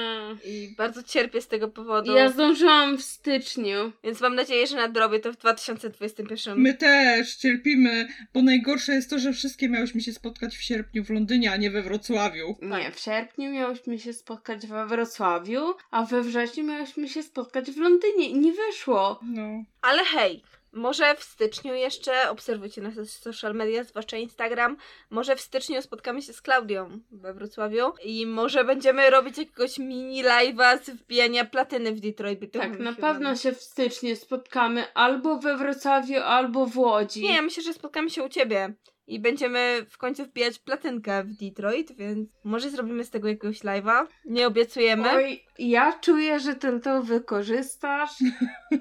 i bardzo cierpię z tego powodu. Ja zdążyłam w styczniu. Więc mam nadzieję, że nadrobię to w 2021. My też cierpimy, bo najgorsze jest to, że wszystkie miałyśmy się spotkać w sierpniu w Londynie, a nie we Wrocławiu. Nie, w sierpniu miałyśmy się spotkać we Wrocławiu, a we wrześniu miałyśmy się spotkać w Londynie i nie wyszło. No. Ale hej, może w styczniu jeszcze obserwujcie nasze social media, zwłaszcza Instagram. Może w styczniu spotkamy się z Klaudią we Wrocławiu i może będziemy robić jakiegoś mini live'a z wbijania platyny w Detroit. by Tak, na pewno się w styczniu spotkamy albo we Wrocławiu, albo w Łodzi. Nie, myślę, że spotkamy się u ciebie. I będziemy w końcu wbijać platynkę w Detroit, więc może zrobimy z tego jakiegoś live'a. Nie obiecujemy. Oj, ja czuję, że ten to wykorzystasz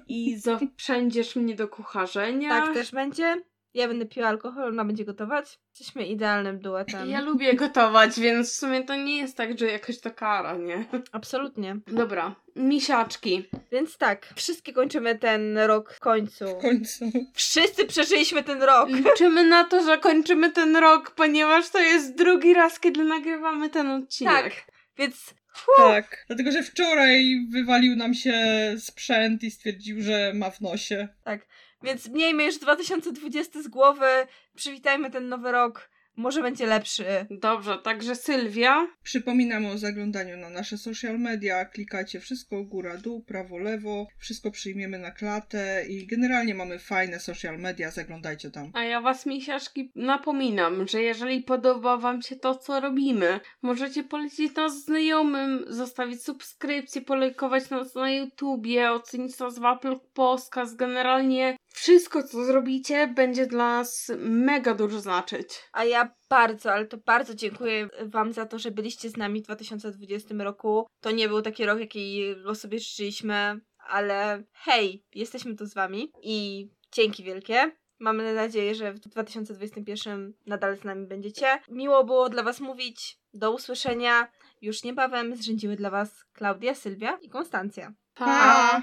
i zaprzędziesz mnie do kucharzenia. Tak też będzie. Ja będę piła alkohol, ona będzie gotować. Jesteśmy idealnym duetem. Ja lubię gotować, więc w sumie to nie jest tak, że jakoś to kara, nie? Absolutnie. Dobra, misiaczki. Więc tak, wszystkie kończymy ten rok w końcu. W końcu. Wszyscy przeżyliśmy ten rok. Liczymy na to, że kończymy ten rok, ponieważ to jest drugi raz, kiedy nagrywamy ten odcinek. Tak, więc Tak. Dlatego, że wczoraj wywalił nam się sprzęt i stwierdził, że ma w nosie. Więc miejmy już 2020 z głowy. Przywitajmy ten nowy rok. Może będzie lepszy. Dobrze, także Sylwia. Przypominamy o zaglądaniu na nasze social media. Klikajcie wszystko góra, dół, prawo, lewo. Wszystko przyjmiemy na klatę i generalnie mamy fajne social media. Zaglądajcie tam. A ja was, misiaczki, napominam, że jeżeli podoba wam się to, co robimy, możecie polecić nas znajomym, zostawić subskrypcję, polajkować nas na YouTubie, ocenić nas w Apple Podcast. Generalnie wszystko, co zrobicie, będzie dla nas mega dużo znaczyć. A ja bardzo, ale to bardzo dziękuję Wam za to, że byliście z nami w 2020 roku. To nie był taki rok, jaki sobie życzyliśmy, ale hej, jesteśmy tu z Wami i dzięki wielkie. Mamy nadzieję, że w 2021 nadal z nami będziecie. Miło było dla Was mówić. Do usłyszenia. Już niebawem zrzędziły dla Was Klaudia, Sylwia i Konstancja. Pa!